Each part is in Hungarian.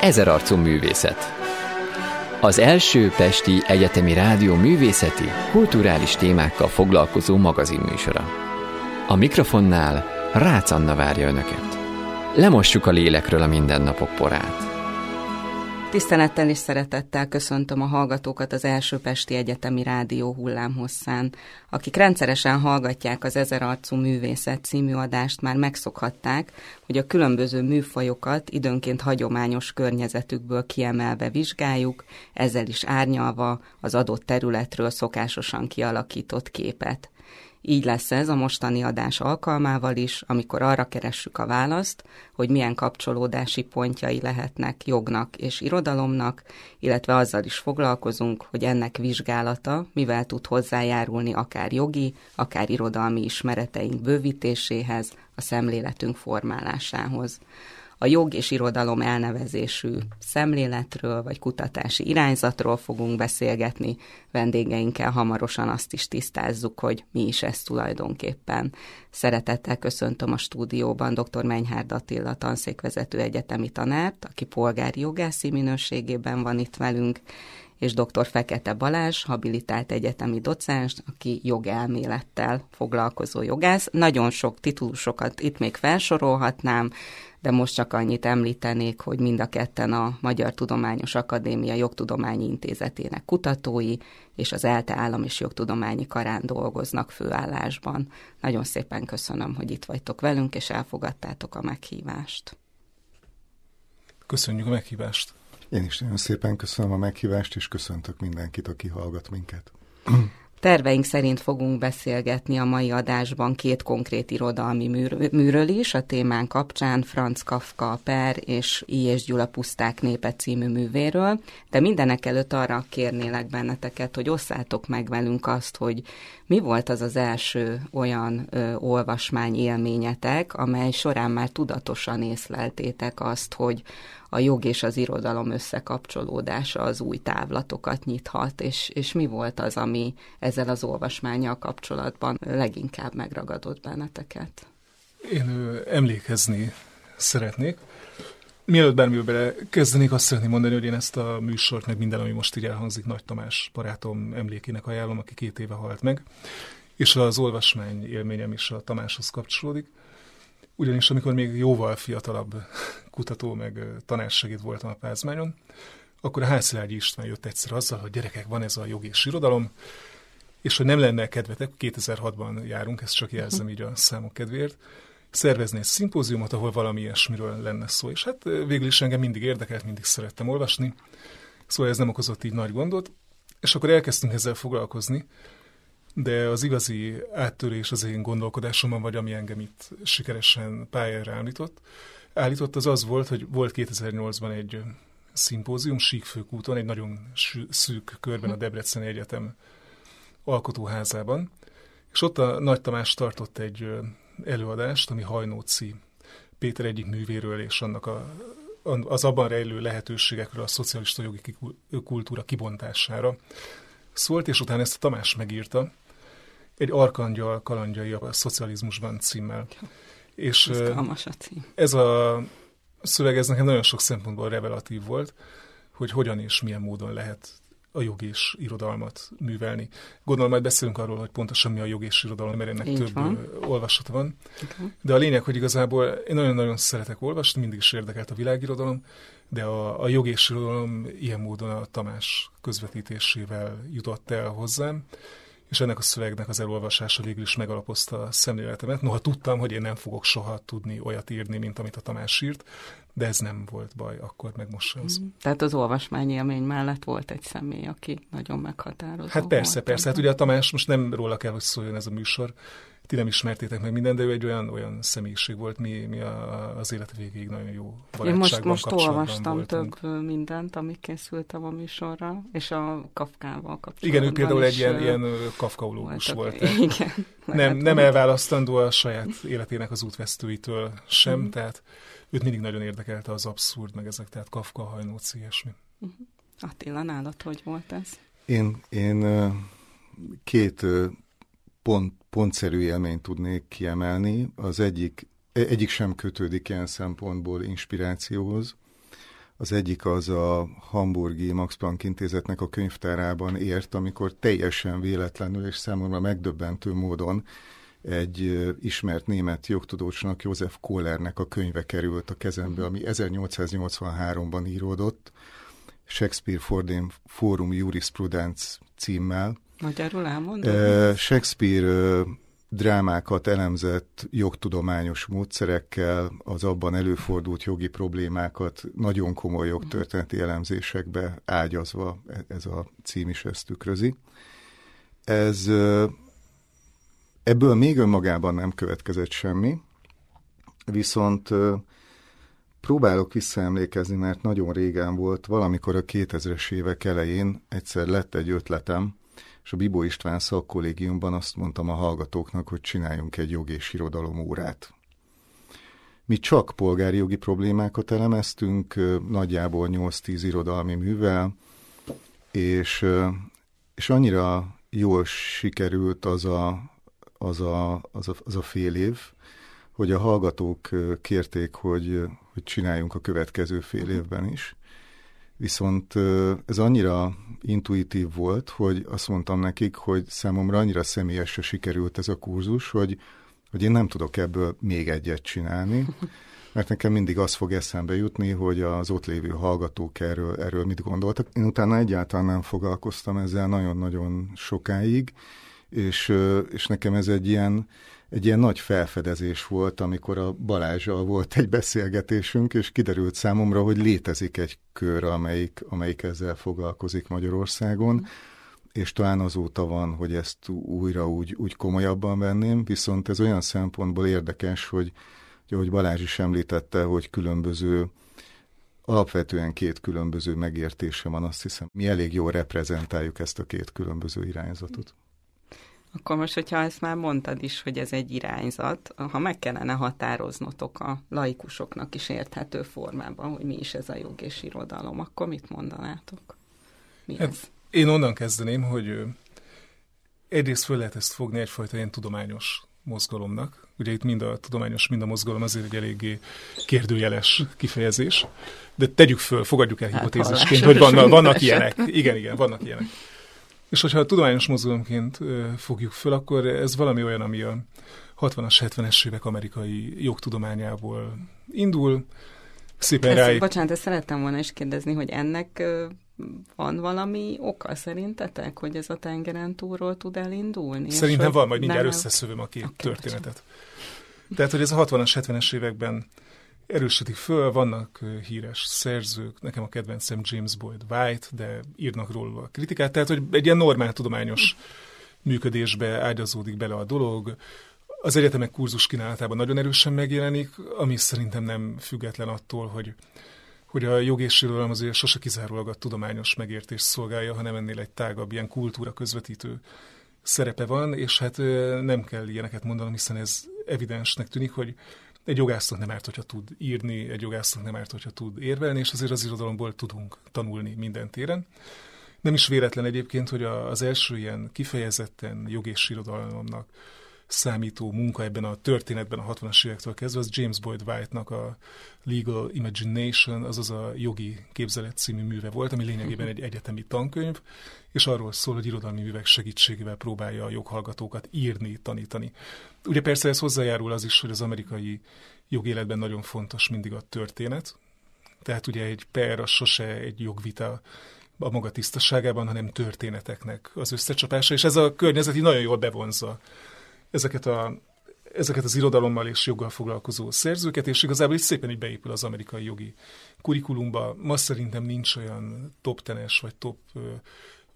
Ezerarcú művészet. Az első Pesti Egyetemi Rádió művészeti, kulturális témákkal foglalkozó magazinműsora. A mikrofonnál Rácz Anna várja Önöket. Lemossuk a lélekről a mindennapok porát. Tisztelettel és szeretettel köszöntöm a hallgatókat az első Pesti Egyetemi Rádió hullámhosszán. Akik rendszeresen hallgatják az Ezerarcú Művészet című adást, már megszokhatták, hogy a különböző műfajokat időnként hagyományos környezetükből kiemelve vizsgáljuk, ezzel is árnyalva az adott területről szokásosan kialakított képet. Így lesz ez a mostani adás alkalmával is, amikor arra keressük a választ, hogy milyen kapcsolódási pontjai lehetnek jognak és irodalomnak, illetve azzal is foglalkozunk, hogy ennek vizsgálata mivel tud hozzájárulni akár jogi, akár irodalmi ismereteink bővítéséhez, a szemléletünk formálásához a jog és irodalom elnevezésű szemléletről vagy kutatási irányzatról fogunk beszélgetni. Vendégeinkkel hamarosan azt is tisztázzuk, hogy mi is ez tulajdonképpen. Szeretettel köszöntöm a stúdióban dr. Menyhárd Attila tanszékvezető egyetemi tanárt, aki polgári jogászi minőségében van itt velünk, és dr. Fekete Balázs, habilitált egyetemi docens, aki jogelmélettel foglalkozó jogász. Nagyon sok titulusokat itt még felsorolhatnám, de most csak annyit említenék, hogy mind a ketten a Magyar Tudományos Akadémia Jogtudományi Intézetének kutatói, és az ELTE Állam és Jogtudományi Karán dolgoznak főállásban. Nagyon szépen köszönöm, hogy itt vagytok velünk, és elfogadtátok a meghívást. Köszönjük a meghívást! Én is nagyon szépen köszönöm a meghívást, és köszöntök mindenkit, aki hallgat minket. Terveink szerint fogunk beszélgetni a mai adásban két konkrét irodalmi műr- műről is, a témán kapcsán Franz Kafka Per és I. és Gyula Puszták népe című művéről, de mindenek előtt arra kérnélek benneteket, hogy osszátok meg velünk azt, hogy mi volt az az első olyan ö, olvasmány élményetek, amely során már tudatosan észleltétek azt, hogy a jog és az irodalom összekapcsolódása az új távlatokat nyithat, és, és mi volt az, ami ezzel az olvasmányjal kapcsolatban leginkább megragadott benneteket? Én emlékezni szeretnék. Mielőtt bármivel kezdenék, azt szeretném mondani, hogy én ezt a műsort, meg minden, ami most így elhangzik, Nagy Tamás barátom emlékének ajánlom, aki két éve halt meg, és az olvasmány élményem is a Tamáshoz kapcsolódik. Ugyanis amikor még jóval fiatalabb kutató, meg tanársegéd voltam a Pázmányon, akkor a Házszilágyi István jött egyszer azzal, hogy gyerekek, van ez a jogi és irodalom, és hogy nem lenne kedvetek, 2006-ban járunk, ezt csak jelzem így a számok kedvéért, szervezni egy szimpóziumot, ahol valami ilyesmiről lenne szó. És hát végül is engem mindig érdekelt, mindig szerettem olvasni, szóval ez nem okozott így nagy gondot, és akkor elkezdtünk ezzel foglalkozni, de az igazi áttörés az én gondolkodásomban, vagy ami engem itt sikeresen pályára állított, állított, az az volt, hogy volt 2008-ban egy szimpózium Síkfőkúton, egy nagyon szűk körben a Debreceni Egyetem alkotóházában, és ott a Nagy Tamás tartott egy előadást, ami Hajnóci Péter egyik művéről és annak a, az abban rejlő lehetőségekről a szocialista jogi kultúra kibontására szólt, és utána ezt a Tamás megírta, egy Arkangyal kalandjai a szocializmusban címmel. És a cím. ez a szöveg ez nekem nagyon sok szempontból revelatív volt, hogy hogyan és milyen módon lehet a jog és irodalmat művelni. Gondolom majd beszélünk arról, hogy pontosan mi a jog és irodalom, mert ennek Így több van. olvasata van. Okay. De a lényeg, hogy igazából én nagyon-nagyon szeretek olvasni, mindig is érdekelt a világirodalom, de a, a jog és irodalom ilyen módon a Tamás közvetítésével jutott el hozzám, és ennek a szövegnek az elolvasása végül is megalapozta a szemléletemet. Noha tudtam, hogy én nem fogok soha tudni olyat írni, mint amit a Tamás írt, de ez nem volt baj, akkor meg most az. Mm. Tehát az olvasmány élmény mellett volt egy személy, aki nagyon meghatározó Hát persze, volt persze. Hát ugye a Tamás, most nem róla kell, hogy szóljon ez a műsor, ti nem ismertétek meg minden, de ő egy olyan, olyan személyiség volt, mi, mi a, az élet végéig nagyon jó Én most, most olvastam voltunk. több mindent, ami készültem a műsorra, és a Kafkával kapcsolatban Igen, ő például egy ilyen, ilyen kafkaológus volt. Igen. Nem, nem elválasztandó a saját életének az útvesztőitől sem, mm. tehát őt mindig nagyon érdekelte az abszurd, meg ezek, tehát Kafka, Hajnóc, ilyesmi. Uh-huh. Attila, nálad hogy volt ez? Én, én két pont, pontszerű élményt tudnék kiemelni. Az egyik, egyik sem kötődik ilyen szempontból inspirációhoz. Az egyik az a Hamburgi Max Planck intézetnek a könyvtárában ért, amikor teljesen véletlenül és számomra megdöbbentő módon egy ismert német jogtudósnak, József Kohlernek a könyve került a kezembe, ami 1883-ban íródott, Shakespeare Fordham Forum Jurisprudence címmel. Magyarul elmondod? Shakespeare drámákat elemzett jogtudományos módszerekkel, az abban előfordult jogi problémákat nagyon komoly jogtörténeti elemzésekbe ágyazva e, ez a cím is ezt tükrözi. Ez ebből még önmagában nem következett semmi, viszont próbálok visszaemlékezni, mert nagyon régen volt, valamikor a 2000-es évek elején egyszer lett egy ötletem, és a Bibó István szakkollégiumban azt mondtam a hallgatóknak, hogy csináljunk egy jog és irodalom órát. Mi csak polgári jogi problémákat elemeztünk, nagyjából 8-10 irodalmi művel, és, és annyira jól sikerült az a, az, a, az, a, az a fél év, hogy a hallgatók kérték, hogy, hogy csináljunk a következő fél évben is. Viszont ez annyira intuitív volt, hogy azt mondtam nekik, hogy számomra annyira személyesre sikerült ez a kurzus, hogy, hogy én nem tudok ebből még egyet csinálni, mert nekem mindig az fog eszembe jutni, hogy az ott lévő hallgatók erről, erről mit gondoltak. Én utána egyáltalán nem foglalkoztam ezzel nagyon-nagyon sokáig, és, és nekem ez egy ilyen, egy ilyen nagy felfedezés volt, amikor a Balázsjal volt egy beszélgetésünk, és kiderült számomra, hogy létezik egy kör, amelyik, amelyik ezzel foglalkozik Magyarországon, és talán azóta van, hogy ezt újra úgy, úgy komolyabban venném, viszont ez olyan szempontból érdekes, hogy, hogy ahogy Balázs is említette, hogy különböző alapvetően két különböző megértése van, azt hiszem, mi elég jól reprezentáljuk ezt a két különböző irányzatot. Akkor most, hogyha ezt már mondtad is, hogy ez egy irányzat, ha meg kellene határoznotok a laikusoknak is érthető formában, hogy mi is ez a jog és irodalom, akkor mit mondanátok? Mi hát, ez? Én onnan kezdeném, hogy egyrészt föl lehet ezt fogni egyfajta ilyen tudományos mozgalomnak. Ugye itt mind a tudományos, mind a mozgalom azért egy eléggé kérdőjeles kifejezés, de tegyük föl, fogadjuk el hát hipotézisként, hogy vannak, vannak ilyenek. Igen, igen, vannak ilyenek. És hogyha a tudományos mozgalomként fogjuk föl, akkor ez valami olyan, ami a 60-as, 70-es évek amerikai jogtudományából indul, szépen ezt, ráig... Bocsánat, ezt szerettem volna is kérdezni, hogy ennek van valami oka szerintetek, hogy ez a tengeren túlról tud elindulni? Szerintem van, majd mindjárt nem... összeszövöm a két okay, történetet. Bocsánat. Tehát, hogy ez a 60-as, 70-es években erősítik föl, vannak híres szerzők, nekem a kedvencem James Boyd White, de írnak róla a kritikát, tehát hogy egy ilyen normál tudományos működésbe ágyazódik bele a dolog, az egyetemek kurzus kínálatában nagyon erősen megjelenik, ami szerintem nem független attól, hogy, hogy a jog és irodalom azért sose kizárólag a tudományos megértés szolgálja, hanem ennél egy tágabb, ilyen kultúra közvetítő szerepe van, és hát nem kell ilyeneket mondanom, hiszen ez evidensnek tűnik, hogy egy jogásznak nem árt, hogyha tud írni, egy jogásznak nem árt, hogyha tud érvelni, és azért az irodalomból tudunk tanulni minden téren. Nem is véletlen egyébként, hogy az első ilyen kifejezetten jog és irodalomnak számító munka ebben a történetben a 60-as évektől kezdve, az James Boyd White-nak a Legal Imagination, azaz a jogi képzelet című műve volt, ami lényegében egy egyetemi tankönyv, és arról szól, hogy irodalmi művek segítségével próbálja a joghallgatókat írni, tanítani. Ugye persze ez hozzájárul az is, hogy az amerikai jogéletben nagyon fontos mindig a történet, tehát ugye egy per az sose egy jogvita a maga tisztaságában, hanem történeteknek az összecsapása, és ez a környezet így nagyon jól bevonza ezeket, a, ezeket az irodalommal és joggal foglalkozó szerzőket, és igazából is szépen így beépül az amerikai jogi kurikulumba. Ma szerintem nincs olyan top 10 vagy top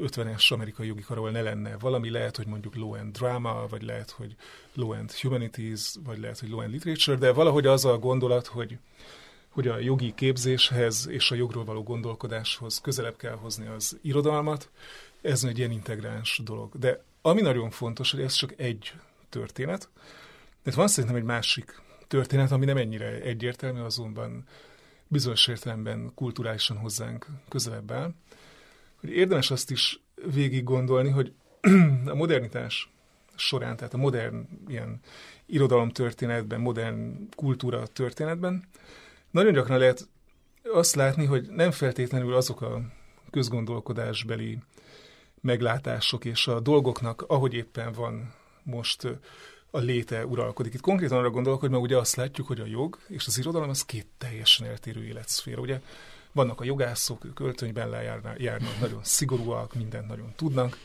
50-es amerikai jogi kar, ahol ne lenne valami, lehet, hogy mondjuk low end drama, vagy lehet, hogy low end humanities, vagy lehet, hogy low end literature, de valahogy az a gondolat, hogy, hogy a jogi képzéshez és a jogról való gondolkodáshoz közelebb kell hozni az irodalmat, ez egy ilyen integráns dolog. De ami nagyon fontos, hogy ez csak egy történet. De van szerintem egy másik történet, ami nem ennyire egyértelmű, azonban bizonyos értelemben kulturálisan hozzánk közelebb áll. Hogy érdemes azt is végig gondolni, hogy a modernitás során, tehát a modern ilyen irodalom történetben, modern kultúra történetben nagyon gyakran lehet azt látni, hogy nem feltétlenül azok a közgondolkodásbeli meglátások és a dolgoknak, ahogy éppen van most a léte uralkodik. Itt konkrétan arra gondolok, hogy ma ugye azt látjuk, hogy a jog és az irodalom az két teljesen eltérő életszféra. Ugye vannak a jogászok, ők öltönyben lejárnak, járnak, nagyon szigorúak, mindent nagyon tudnak.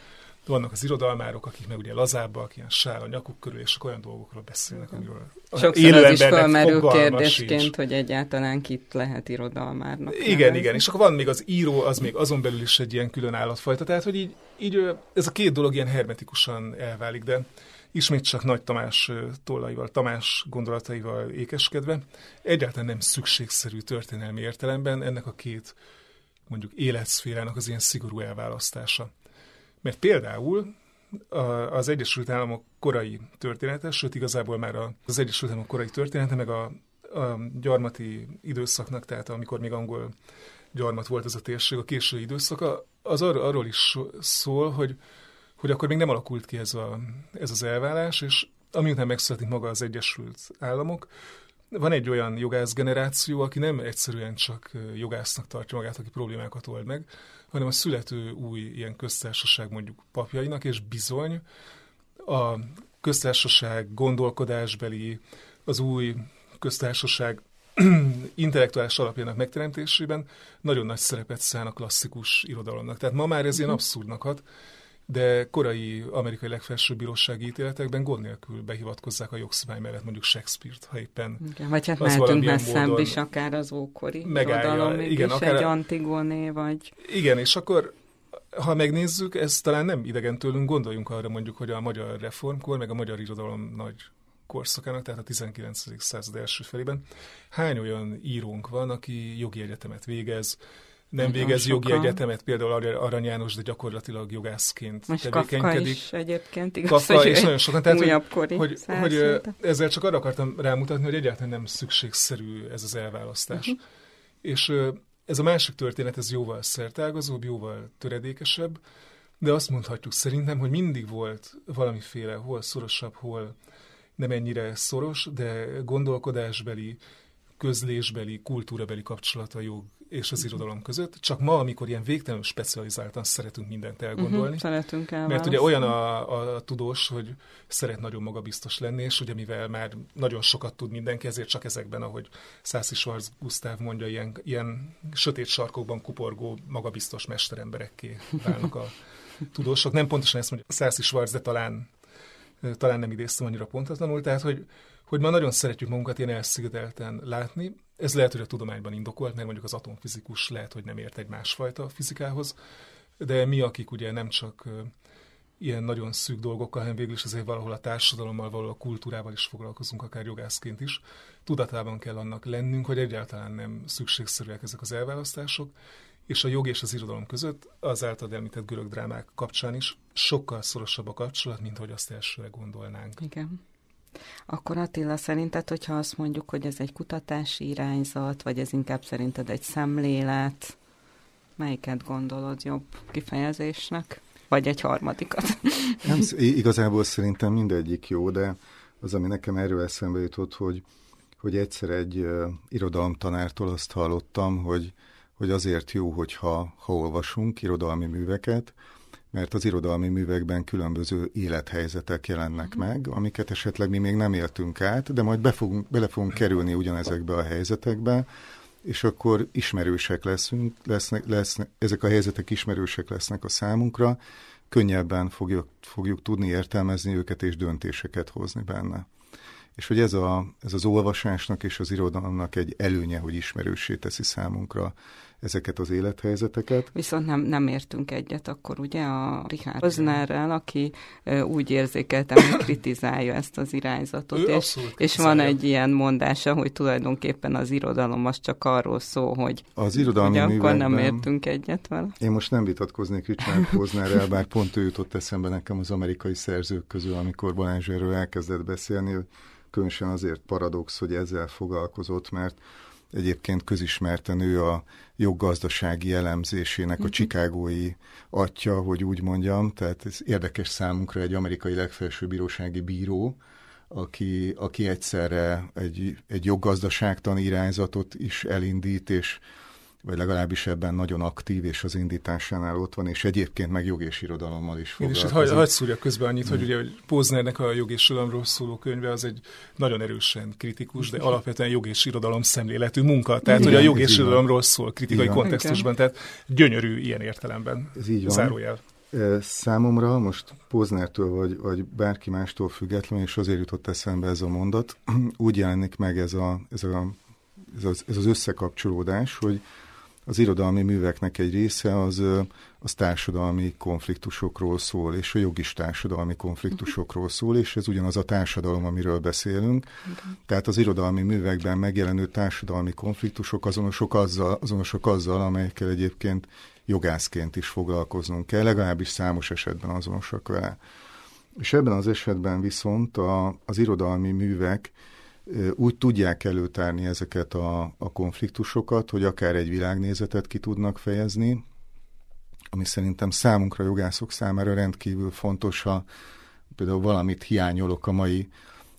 Vannak az irodalmárok, akik meg ugye lazábbak, ilyen sál a nyakuk körül, és olyan dolgokról beszélnek, amiről Sokszor az is felmerül kérdésként, sincs. hogy egyáltalán kit lehet irodalmárnak. Igen, nevezni. igen, és akkor van még az író, az még azon belül is egy ilyen külön állatfajta, tehát hogy így, így ez a két dolog ilyen hermetikusan elválik, de ismét csak Nagy Tamás tollaival, Tamás gondolataival ékeskedve, egyáltalán nem szükségszerű történelmi értelemben ennek a két mondjuk életszférának az ilyen szigorú elválasztása. Mert például az Egyesült Államok korai története, sőt igazából már az Egyesült Államok korai története, meg a, a gyarmati időszaknak, tehát amikor még angol gyarmat volt ez a térség, a késői időszaka, az ar- arról is szól, hogy hogy akkor még nem alakult ki ez, a, ez az elvállás, és amiután megszületik maga az Egyesült Államok, van egy olyan jogász generáció, aki nem egyszerűen csak jogásznak tartja magát, aki problémákat old meg, hanem a születő új ilyen köztársaság mondjuk papjainak, és bizony a köztársaság gondolkodásbeli, az új köztársaság intellektuális alapjának megteremtésében nagyon nagy szerepet szán a klasszikus irodalomnak. Tehát ma már ez ilyen mhm. abszurdnak hat, de korai amerikai legfelsőbb bírósági ítéletekben gond nélkül behivatkozzák a jogszabály mellett mondjuk Shakespeare-t, ha éppen igen, Vagy hát mehetünk messzebb is, akár az ókori megállja, irodalom, igen, akár, egy Antigoné, vagy... Igen, és akkor ha megnézzük, ez talán nem idegen tőlünk, gondoljunk arra mondjuk, hogy a magyar reformkor, meg a magyar irodalom nagy korszakának, tehát a 19. század első felében, hány olyan írónk van, aki jogi egyetemet végez, nem Nagyon végez sokan. jogi egyetemet, például Arany János, de gyakorlatilag jogászként Most tevékenykedik. Kafka is egyébként, igaz, Kafka hogy is nagyon sokan. Tehát, hogy, hogy, hogy ezzel csak arra akartam rámutatni, hogy egyáltalán nem szükségszerű ez az elválasztás. Uh-huh. És ez a másik történet, ez jóval szertágazóbb, jóval töredékesebb, de azt mondhatjuk szerintem, hogy mindig volt valamiféle, hol szorosabb, hol nem ennyire szoros, de gondolkodásbeli, közlésbeli, kultúrabeli kapcsolata jog és az irodalom között, csak ma, amikor ilyen végtelenül specializáltan szeretünk mindent elgondolni. Uh-huh, szeretünk el. Mert ugye olyan a, a tudós, hogy szeret nagyon magabiztos lenni, és ugye mivel már nagyon sokat tud mindenki, ezért csak ezekben, ahogy Szászi Schwarz Gusztáv mondja, ilyen, ilyen sötét sarkokban kuporgó, magabiztos mesteremberekké válnak a tudósok. Nem pontosan ezt mondja Szászi Schwarz, de talán, talán nem idéztem annyira pontatlanul, tehát hogy hogy ma nagyon szeretjük magunkat ilyen elszigetelten látni. Ez lehet, hogy a tudományban indokolt, mert mondjuk az atomfizikus lehet, hogy nem ért egy másfajta fizikához, de mi, akik ugye nem csak ilyen nagyon szűk dolgokkal, hanem végül is azért valahol a társadalommal, valahol a kultúrával is foglalkozunk, akár jogászként is. Tudatában kell annak lennünk, hogy egyáltalán nem szükségszerűek ezek az elválasztások, és a jog és az irodalom között az által említett görög drámák kapcsán is sokkal szorosabb a kapcsolat, mint hogy azt elsőre gondolnánk. Igen. Akkor Attila, szerinted, hogyha azt mondjuk, hogy ez egy kutatási irányzat, vagy ez inkább szerinted egy szemlélet, melyiket gondolod jobb kifejezésnek? Vagy egy harmadikat? Nem, igazából szerintem mindegyik jó, de az, ami nekem erről eszembe jutott, hogy, hogy egyszer egy uh, irodalomtanártól azt hallottam, hogy, hogy azért jó, hogyha ha olvasunk irodalmi műveket, mert az irodalmi művekben különböző élethelyzetek jelennek uh-huh. meg, amiket esetleg mi még nem éltünk át, de majd be fogunk, bele fogunk kerülni ugyanezekbe a helyzetekbe, és akkor ismerősek leszünk, lesznek, lesznek, ezek a helyzetek ismerősek lesznek a számunkra, könnyebben fogjuk, fogjuk tudni értelmezni őket és döntéseket hozni benne. És hogy ez, a, ez az olvasásnak és az irodalomnak egy előnye, hogy ismerőssé teszi számunkra ezeket az élethelyzeteket. Viszont nem, nem értünk egyet akkor ugye a Richard Öznerrel, aki úgy érzékeltem, hogy kritizálja ezt az irányzatot. Ő és, és van egy ilyen mondása, hogy tulajdonképpen az irodalom az csak arról szól, hogy az irodalmi ugye akkor nem értünk egyet vele. Én most nem vitatkoznék Richard Öznerrel, bár pont ő jutott eszembe nekem az amerikai szerzők közül, amikor Balázs erről elkezdett beszélni, hogy különösen azért paradox, hogy ezzel foglalkozott, mert egyébként közismerten ő a joggazdasági elemzésének a mhm. csikágói atya, hogy úgy mondjam, tehát ez érdekes számunkra egy amerikai legfelsőbb bírósági bíró, aki, aki egyszerre egy, egy joggazdaságtani irányzatot is elindít, és vagy legalábbis ebben nagyon aktív, és az indításánál ott van, és egyébként meg jog és irodalommal is foglalkozik. Én is hagyd szúrjak közben annyit, hogy ugye hogy Poznernek a jog és irodalomról szóló könyve az egy nagyon erősen kritikus, de alapvetően jog és irodalom szemléletű munka. Tehát, Igen, hogy a jog és irodalomról szól kritikai kontextusban, tehát gyönyörű ilyen értelemben. Ez így van. Zárójel. Számomra most Poznertől vagy, vagy bárki mástól függetlenül, és azért jutott eszembe ez a mondat, úgy jelenik meg ez, a, ez, a, ez, az, ez az összekapcsolódás, hogy az irodalmi műveknek egy része az, az társadalmi konfliktusokról szól, és a jogis társadalmi konfliktusokról szól, és ez ugyanaz a társadalom, amiről beszélünk. Tehát az irodalmi művekben megjelenő társadalmi konfliktusok azonosok azzal, azonosok azzal, amelyekkel egyébként jogászként is foglalkoznunk kell, legalábbis számos esetben azonosak vele. És ebben az esetben viszont a, az irodalmi művek úgy tudják előtárni ezeket a, a konfliktusokat, hogy akár egy világnézetet ki tudnak fejezni, ami szerintem számunkra, jogászok számára rendkívül fontos, ha például valamit hiányolok a mai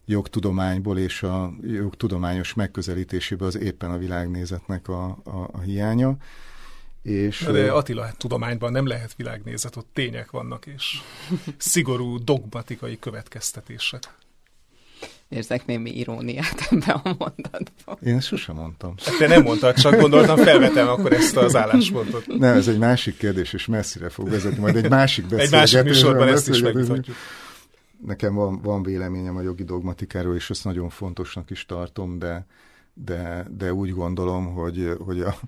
jogtudományból és a jogtudományos megközelítéséből az éppen a világnézetnek a, a, a hiánya. És, De Attila tudományban nem lehet világnézet, ott tények vannak, és szigorú dogmatikai következtetések. Érzek némi iróniát ebbe a mondatban. Én ezt sosem mondtam. Hát te nem mondtad, csak gondoltam, felvetem akkor ezt az álláspontot. Nem, ez egy másik kérdés, és messzire fog vezetni, majd egy másik beszélgetés. Egy másik műsorban ezt is megmutatjuk. Nekem van, van véleményem a jogi dogmatikáról, és ezt nagyon fontosnak is tartom, de, de, de úgy gondolom, hogy, hogy a,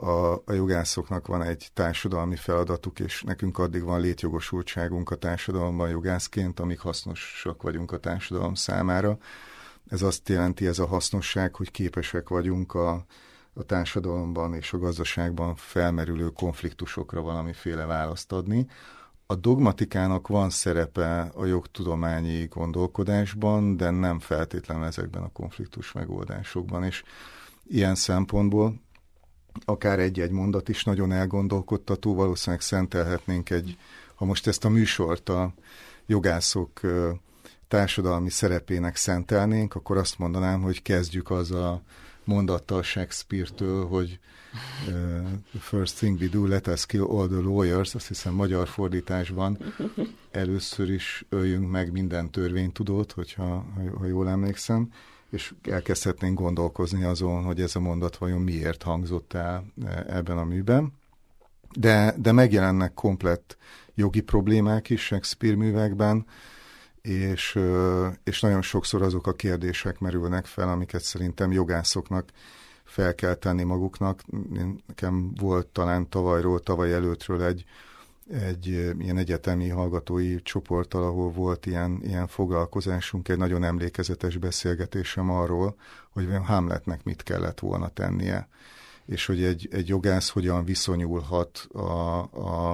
a, a jogászoknak van egy társadalmi feladatuk, és nekünk addig van létjogosultságunk a társadalomban jogászként, amíg hasznosak vagyunk a társadalom számára. Ez azt jelenti, ez a hasznosság, hogy képesek vagyunk a, a társadalomban és a gazdaságban felmerülő konfliktusokra valamiféle választ adni. A dogmatikának van szerepe a jogtudományi gondolkodásban, de nem feltétlenül ezekben a konfliktus megoldásokban, és ilyen szempontból akár egy-egy mondat is nagyon elgondolkodtató, valószínűleg szentelhetnénk egy, ha most ezt a műsort a jogászok társadalmi szerepének szentelnénk, akkor azt mondanám, hogy kezdjük az a mondattal Shakespeare-től, hogy uh, first thing we do, let us kill all the lawyers, azt hiszem magyar fordításban először is öljünk meg minden törvénytudót, hogyha, ha, ha jól emlékszem, és elkezdhetnénk gondolkozni azon, hogy ez a mondat vajon miért hangzott el e, ebben a műben. De, de megjelennek komplett jogi problémák is Shakespeare művekben, és, és nagyon sokszor azok a kérdések merülnek fel, amiket szerintem jogászoknak fel kell tenni maguknak. Nekem volt talán tavalyról, tavaly előttről egy egy ilyen egyetemi hallgatói csoporttal, ahol volt ilyen, ilyen foglalkozásunk, egy nagyon emlékezetes beszélgetésem arról, hogy Hamletnek mit kellett volna tennie, és hogy egy, egy jogász hogyan viszonyulhat a, a,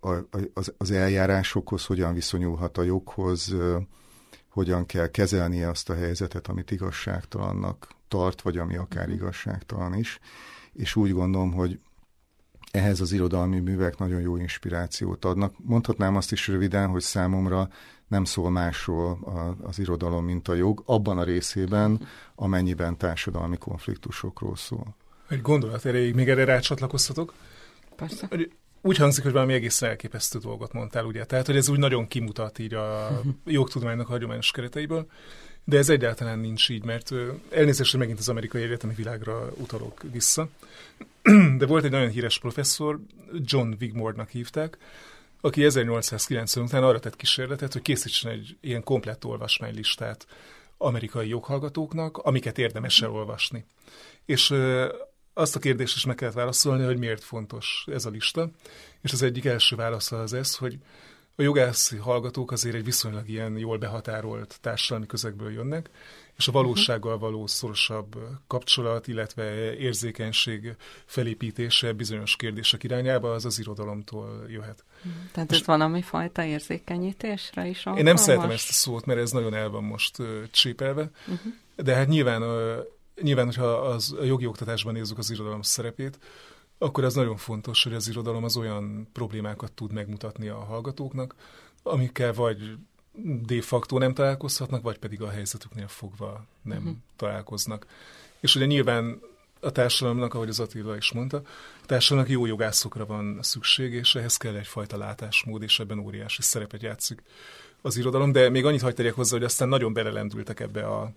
a, az, az eljárásokhoz, hogyan viszonyulhat a joghoz, hogyan kell kezelnie azt a helyzetet, amit igazságtalannak tart, vagy ami akár mhm. igazságtalan is. És úgy gondolom, hogy ehhez az irodalmi művek nagyon jó inspirációt adnak. Mondhatnám azt is röviden, hogy számomra nem szól másról az irodalom, mint a jog, abban a részében, amennyiben társadalmi konfliktusokról szól. Egy gondolat erejéig még erre rácsatlakoztatok. Persze. Úgy hangzik, hogy valami egész elképesztő dolgot mondtál, ugye? Tehát, hogy ez úgy nagyon kimutat így a jogtudománynak a hagyományos kereteiből. De ez egyáltalán nincs így, mert elnézést, hogy megint az amerikai egyetemi világra utalok vissza. De volt egy nagyon híres professzor, John Wigmore-nak hívták, aki 1890 után arra tett kísérletet, hogy készítsen egy ilyen komplett olvasmánylistát amerikai joghallgatóknak, amiket érdemes elolvasni. És azt a kérdést is meg kellett válaszolni, hogy miért fontos ez a lista. És az egyik első válasza az ez, hogy a jogászi hallgatók azért egy viszonylag ilyen jól behatárolt társadalmi közegből jönnek, és a valósággal való szorosabb kapcsolat, illetve érzékenység felépítése bizonyos kérdések irányába, az az irodalomtól jöhet. Tehát ez valami fajta érzékenyítésre is alkalmas? Én nem szeretem ezt a szót, mert ez nagyon el van most csépelve, uh-huh. de hát nyilván, nyilván, hogyha az, a jogi oktatásban nézzük az irodalom szerepét, akkor az nagyon fontos, hogy az irodalom az olyan problémákat tud megmutatni a hallgatóknak, amikkel vagy de facto nem találkozhatnak, vagy pedig a helyzetüknél fogva nem uh-huh. találkoznak. És ugye nyilván a társadalomnak, ahogy az Attila is mondta, a társadalomnak jó jogászokra van szükség, és ehhez kell egyfajta látásmód, és ebben óriási szerepet játszik az irodalom, de még annyit hagyd tegyek hozzá, hogy aztán nagyon belelendültek ebbe a,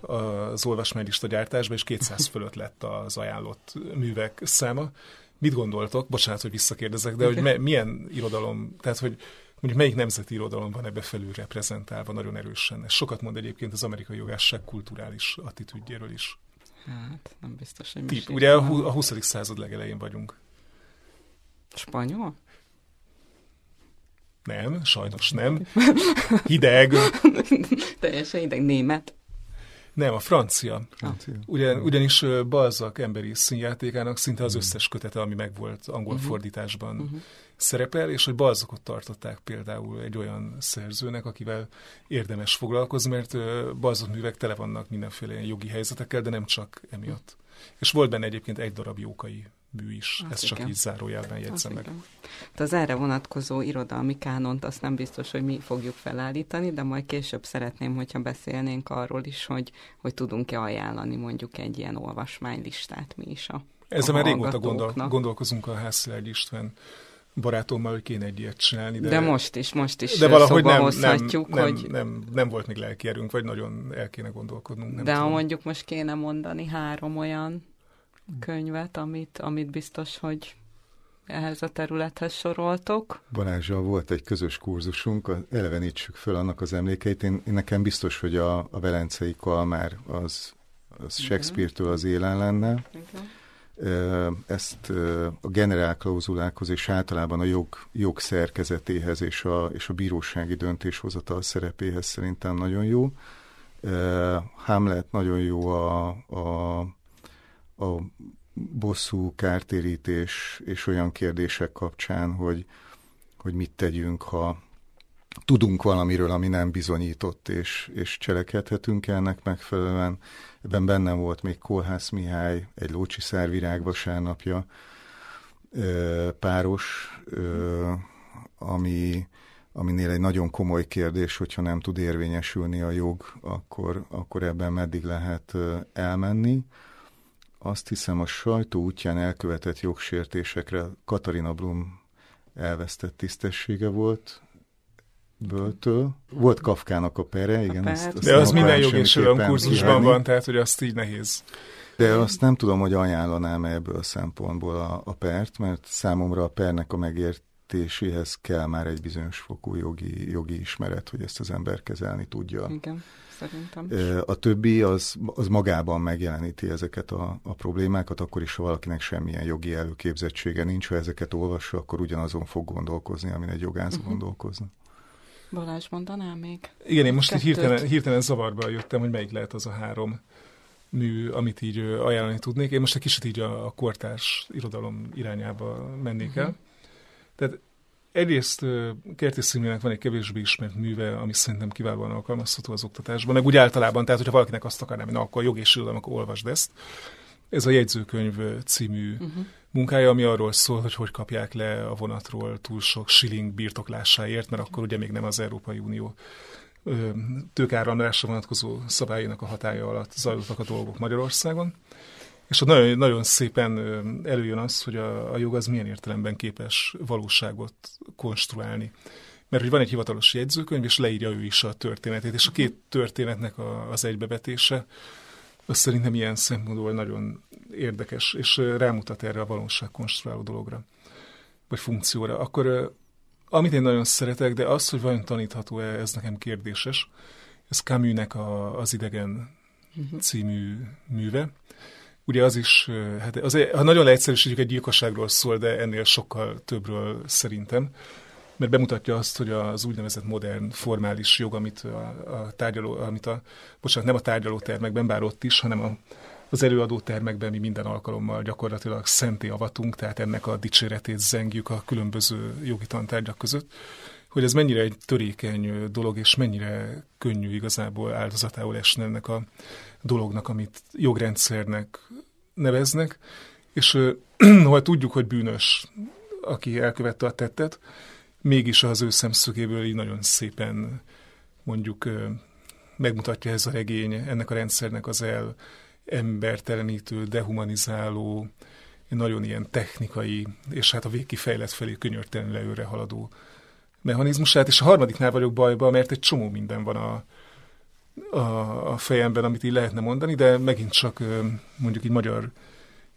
az olvasmánylista gyártásba, és 200 fölött lett az ajánlott művek száma. Mit gondoltok? Bocsánat, hogy visszakérdezek, de hogy me, milyen irodalom, tehát hogy mondjuk melyik nemzeti irodalom van ebbe felül reprezentálva nagyon erősen. Ez sokat mond egyébként az amerikai jogásság kulturális attitűdjéről is. Hát, nem biztos, hogy Tip, ugye a, a 20. század legelején vagyunk. Spanyol? Nem, sajnos nem. Hideg. Teljesen hideg. Német? Nem, a francia. Ah. Ugyan, ugyanis Balzak emberi színjátékának szinte az összes kötete, ami megvolt angol uh-huh. fordításban uh-huh. szerepel, és hogy Balzakot tartották például egy olyan szerzőnek, akivel érdemes foglalkozni, mert Balzak művek tele vannak mindenféle jogi helyzetekkel, de nem csak emiatt. És volt benne egyébként egy darab jókai mű is. Az Ezt igen. csak így zárójelben jegyzem meg. De az erre vonatkozó irodalmi kánont azt nem biztos, hogy mi fogjuk felállítani, de majd később szeretném, hogyha beszélnénk arról is, hogy, hogy tudunk-e ajánlani mondjuk egy ilyen olvasmánylistát mi is a Ezzel már régóta gondol, gondolkozunk a Hászlágy István barátommal, hogy kéne egy ilyet csinálni. De, de most is, most is de valahogy nem, hozhatjuk, nem, hogy... Nem, nem, nem volt még lelki erőnk, vagy nagyon el kéne gondolkodnunk. Nem de tudom. ha mondjuk most kéne mondani három olyan könyvet, amit, amit biztos, hogy ehhez a területhez soroltok. Balázsjal volt egy közös kurzusunk, elevenítsük föl annak az emlékeit. Én, én nekem biztos, hogy a, a Velencei Kalmár az, az Shakespeare-től az élen lenne. Igen. Ezt a generálklauzulákhoz és általában a jog, jog szerkezetéhez és a, és a bírósági döntéshozatal szerepéhez szerintem nagyon jó. Hamlet nagyon jó a, a a bosszú, kártérítés és olyan kérdések kapcsán, hogy, hogy mit tegyünk, ha tudunk valamiről, ami nem bizonyított, és, és cselekedhetünk ennek megfelelően. Ebben benne volt még Kolhász Mihály, egy Lócsi Szárvirág vasárnapja, páros, ami, aminél egy nagyon komoly kérdés, hogyha nem tud érvényesülni a jog, akkor, akkor ebben meddig lehet elmenni azt hiszem a sajtó útján elkövetett jogsértésekre Katarina Blum elvesztett tisztessége volt, Böltől. Volt Kafkának a pere, igen. A Azt, azt De az minden jogi kurzusban van, tehát hogy azt így nehéz. De azt nem tudom, hogy ajánlanám ebből a szempontból a, a pert, mert számomra a pernek a megértéséhez kell már egy bizonyos fokú jogi, jogi ismeret, hogy ezt az ember kezelni tudja. Igen szerintem. A többi az, az magában megjeleníti ezeket a, a problémákat, akkor is, ha valakinek semmilyen jogi előképzettsége nincs, ha ezeket olvassa, akkor ugyanazon fog gondolkozni, amin egy jogász uh-huh. gondolkozna. Balázs, mondanál még? Igen, én most így hirtelen, hirtelen zavarba jöttem, hogy melyik lehet az a három mű, amit így ajánlani tudnék. Én most egy kicsit így a, a kortárs irodalom irányába mennék uh-huh. el. Tehát Egyrészt Kertész Szimlének van egy kevésbé ismert műve, ami szerintem kiválóan alkalmazható az oktatásban, meg úgy általában, tehát hogyha valakinek azt akarnám, hogy na, akkor jog és irodalom, akkor olvasd ezt. Ez a jegyzőkönyv című uh-huh. munkája, ami arról szól, hogy hogy kapják le a vonatról túl sok shilling birtoklásáért, mert akkor ugye még nem az Európai Unió tőkáramlásra vonatkozó szabályának a hatája alatt zajlottak a dolgok Magyarországon. És ott nagyon, nagyon szépen előjön az, hogy a, a jog az milyen értelemben képes valóságot konstruálni. Mert hogy van egy hivatalos jegyzőkönyv, és leírja ő is a történetét, és a két történetnek a, az egybevetése, az szerintem ilyen szempontból nagyon érdekes, és rámutat erre a valóság konstruáló dologra, vagy funkcióra. Akkor amit én nagyon szeretek, de az, hogy vajon tanítható-e, ez nekem kérdéses. Ez Camus-nek a, az Idegen mhm. című műve, Ugye az is, hát az, ha nagyon leegyszerűsítjük, egy gyilkosságról szól, de ennél sokkal többről szerintem, mert bemutatja azt, hogy az úgynevezett modern formális jog, amit a, a tárgyaló, amit a, bocsánat, nem a tárgyaló termekben, bár ott is, hanem a, az előadó termekben mi minden alkalommal gyakorlatilag szenté avatunk, tehát ennek a dicséretét zengjük a különböző jogi tantárgyak között, hogy ez mennyire egy törékeny dolog, és mennyire könnyű igazából áldozatául esni ennek a dolognak, amit jogrendszernek neveznek, és ha tudjuk, hogy bűnös, aki elkövette a tettet, mégis az ő szemszögéből így nagyon szépen mondjuk megmutatja ez a regény ennek a rendszernek az embertelenítő, dehumanizáló, nagyon ilyen technikai, és hát a végkifejlet felé könyörtelenül előre haladó mechanizmusát, és a harmadiknál vagyok bajban, mert egy csomó minden van a, a, a fejemben, amit így lehetne mondani, de megint csak mondjuk így magyar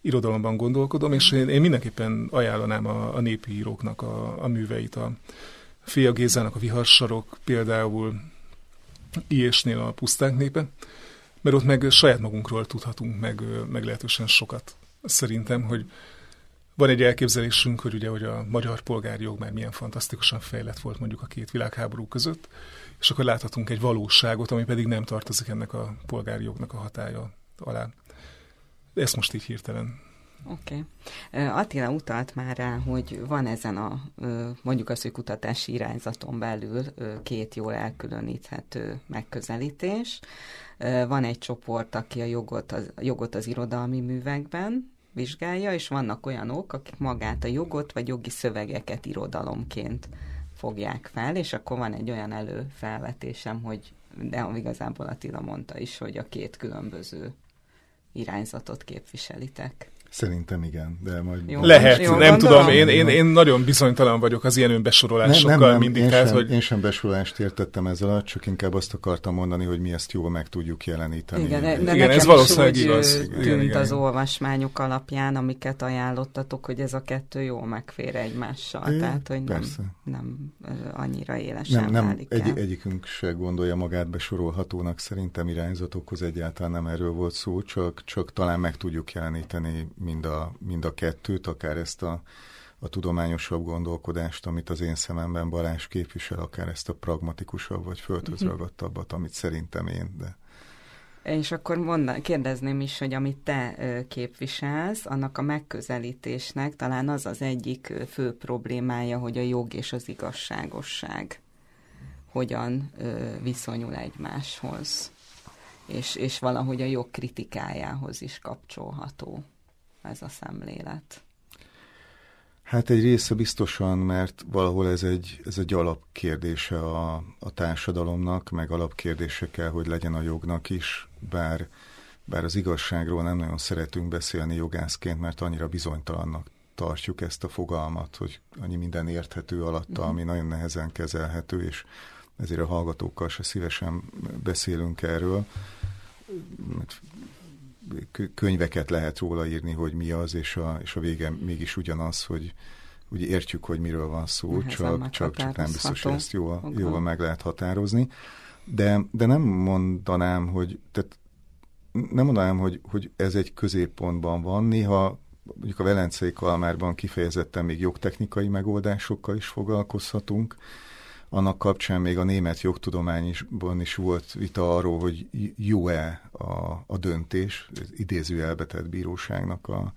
irodalomban gondolkodom, és én, én mindenképpen ajánlanám a, a népi íróknak a, a műveit. A Fia Gézának a Viharsarok például Iésnél a Pusztánk népe, mert ott meg saját magunkról tudhatunk meg meglehetősen sokat. Szerintem, hogy van egy elképzelésünk, hogy ugye, hogy a magyar polgári jog már milyen fantasztikusan fejlett volt mondjuk a két világháború között, és akkor láthatunk egy valóságot, ami pedig nem tartozik ennek a polgári jognak a hatája alá. De ezt most így hirtelen Oké. Okay. Attila utalt már rá, hogy van ezen a mondjuk az, hogy kutatási irányzaton belül két jól elkülöníthető megközelítés. Van egy csoport, aki a jogot az, a jogot az irodalmi művekben vizsgálja, és vannak olyanok, akik magát a jogot vagy jogi szövegeket irodalomként fogják fel, és akkor van egy olyan előfelvetésem, hogy de igazából Attila mondta is, hogy a két különböző irányzatot képviselitek. Szerintem igen, de majd... Jó, Lehet, jó, nem tudom, én, én, én nagyon bizonytalan vagyok az ilyen önbesorolásokkal nem, nem, nem, mindig. Én, tehát, sem, hogy... én sem besorolást értettem ezzel alatt, csak inkább azt akartam mondani, hogy mi ezt jól meg tudjuk jeleníteni. Igen, de, de igen ez valószínűleg igaz. Tűnt igen, igen. az olvasmányok alapján, amiket ajánlottatok, hogy ez a kettő jól megfér egymással, é, tehát hogy nem, nem annyira élesen nem, nem, válik egy, Egyikünk se gondolja magát besorolhatónak, szerintem irányzatokhoz egyáltalán nem erről volt szó, csak, csak talán meg tudjuk jeleníteni mind a, mind a kettőt, akár ezt a, a tudományosabb gondolkodást, amit az én szememben Balázs képvisel, akár ezt a pragmatikusabb vagy földhöz ragadtabbat, amit szerintem én, de... És akkor mondan, kérdezném is, hogy amit te képviselsz, annak a megközelítésnek talán az az egyik fő problémája, hogy a jog és az igazságosság hogyan viszonyul egymáshoz. És, és valahogy a jog kritikájához is kapcsolható ez a szemlélet. Hát egy része biztosan, mert valahol ez egy, ez egy alapkérdése a, a társadalomnak, meg alapkérdése kell, hogy legyen a jognak is, bár, bár az igazságról nem nagyon szeretünk beszélni jogászként, mert annyira bizonytalannak tartjuk ezt a fogalmat, hogy annyi minden érthető alatta, ami nagyon nehezen kezelhető, és ezért a hallgatókkal se szívesen beszélünk erről. Könyveket lehet róla írni, hogy mi az, és a, és a vége mégis ugyanaz, hogy úgy értjük, hogy miről van szó, csak, csak, csak nem biztos, hogy ezt jól, okay. jól meg lehet határozni. De, de nem mondanám, hogy tehát nem mondanám, hogy, hogy ez egy középpontban van. Néha mondjuk a Velencei Kalmárban kifejezetten még jogtechnikai megoldásokkal is foglalkozhatunk, annak kapcsán még a német jogtudományban is volt vita arról, hogy jó-e a, a döntés, idézőjelbe tett bíróságnak a,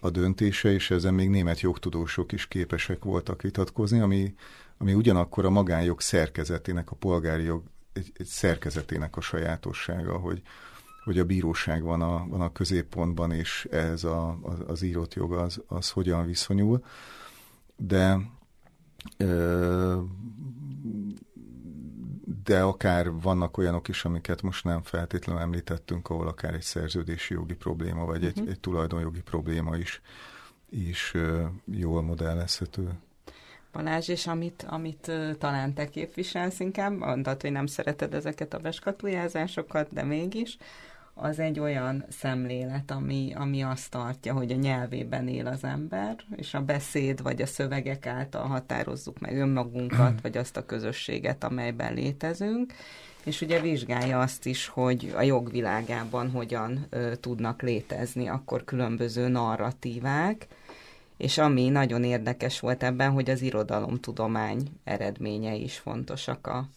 a döntése, és ezen még német jogtudósok is képesek voltak vitatkozni, ami, ami ugyanakkor a magánjog szerkezetének, a polgári jog egy, egy szerkezetének a sajátossága, hogy, hogy a bíróság van a, van a középpontban, és ez a, a, az írott jog az, az hogyan viszonyul. De de akár vannak olyanok is, amiket most nem feltétlenül említettünk, ahol akár egy szerződési jogi probléma, vagy uh-huh. egy, mhm. egy tulajdonjogi probléma is, is jól modellezhető. Balázs, és amit, amit talán te képviselsz inkább, mondtad, hogy nem szereted ezeket a beskatujázásokat, de mégis, az egy olyan szemlélet, ami, ami azt tartja, hogy a nyelvében él az ember, és a beszéd vagy a szövegek által határozzuk meg önmagunkat, vagy azt a közösséget, amelyben létezünk, és ugye vizsgálja azt is, hogy a jogvilágában hogyan ö, tudnak létezni akkor különböző narratívák, és ami nagyon érdekes volt ebben, hogy az irodalomtudomány eredményei is fontosak a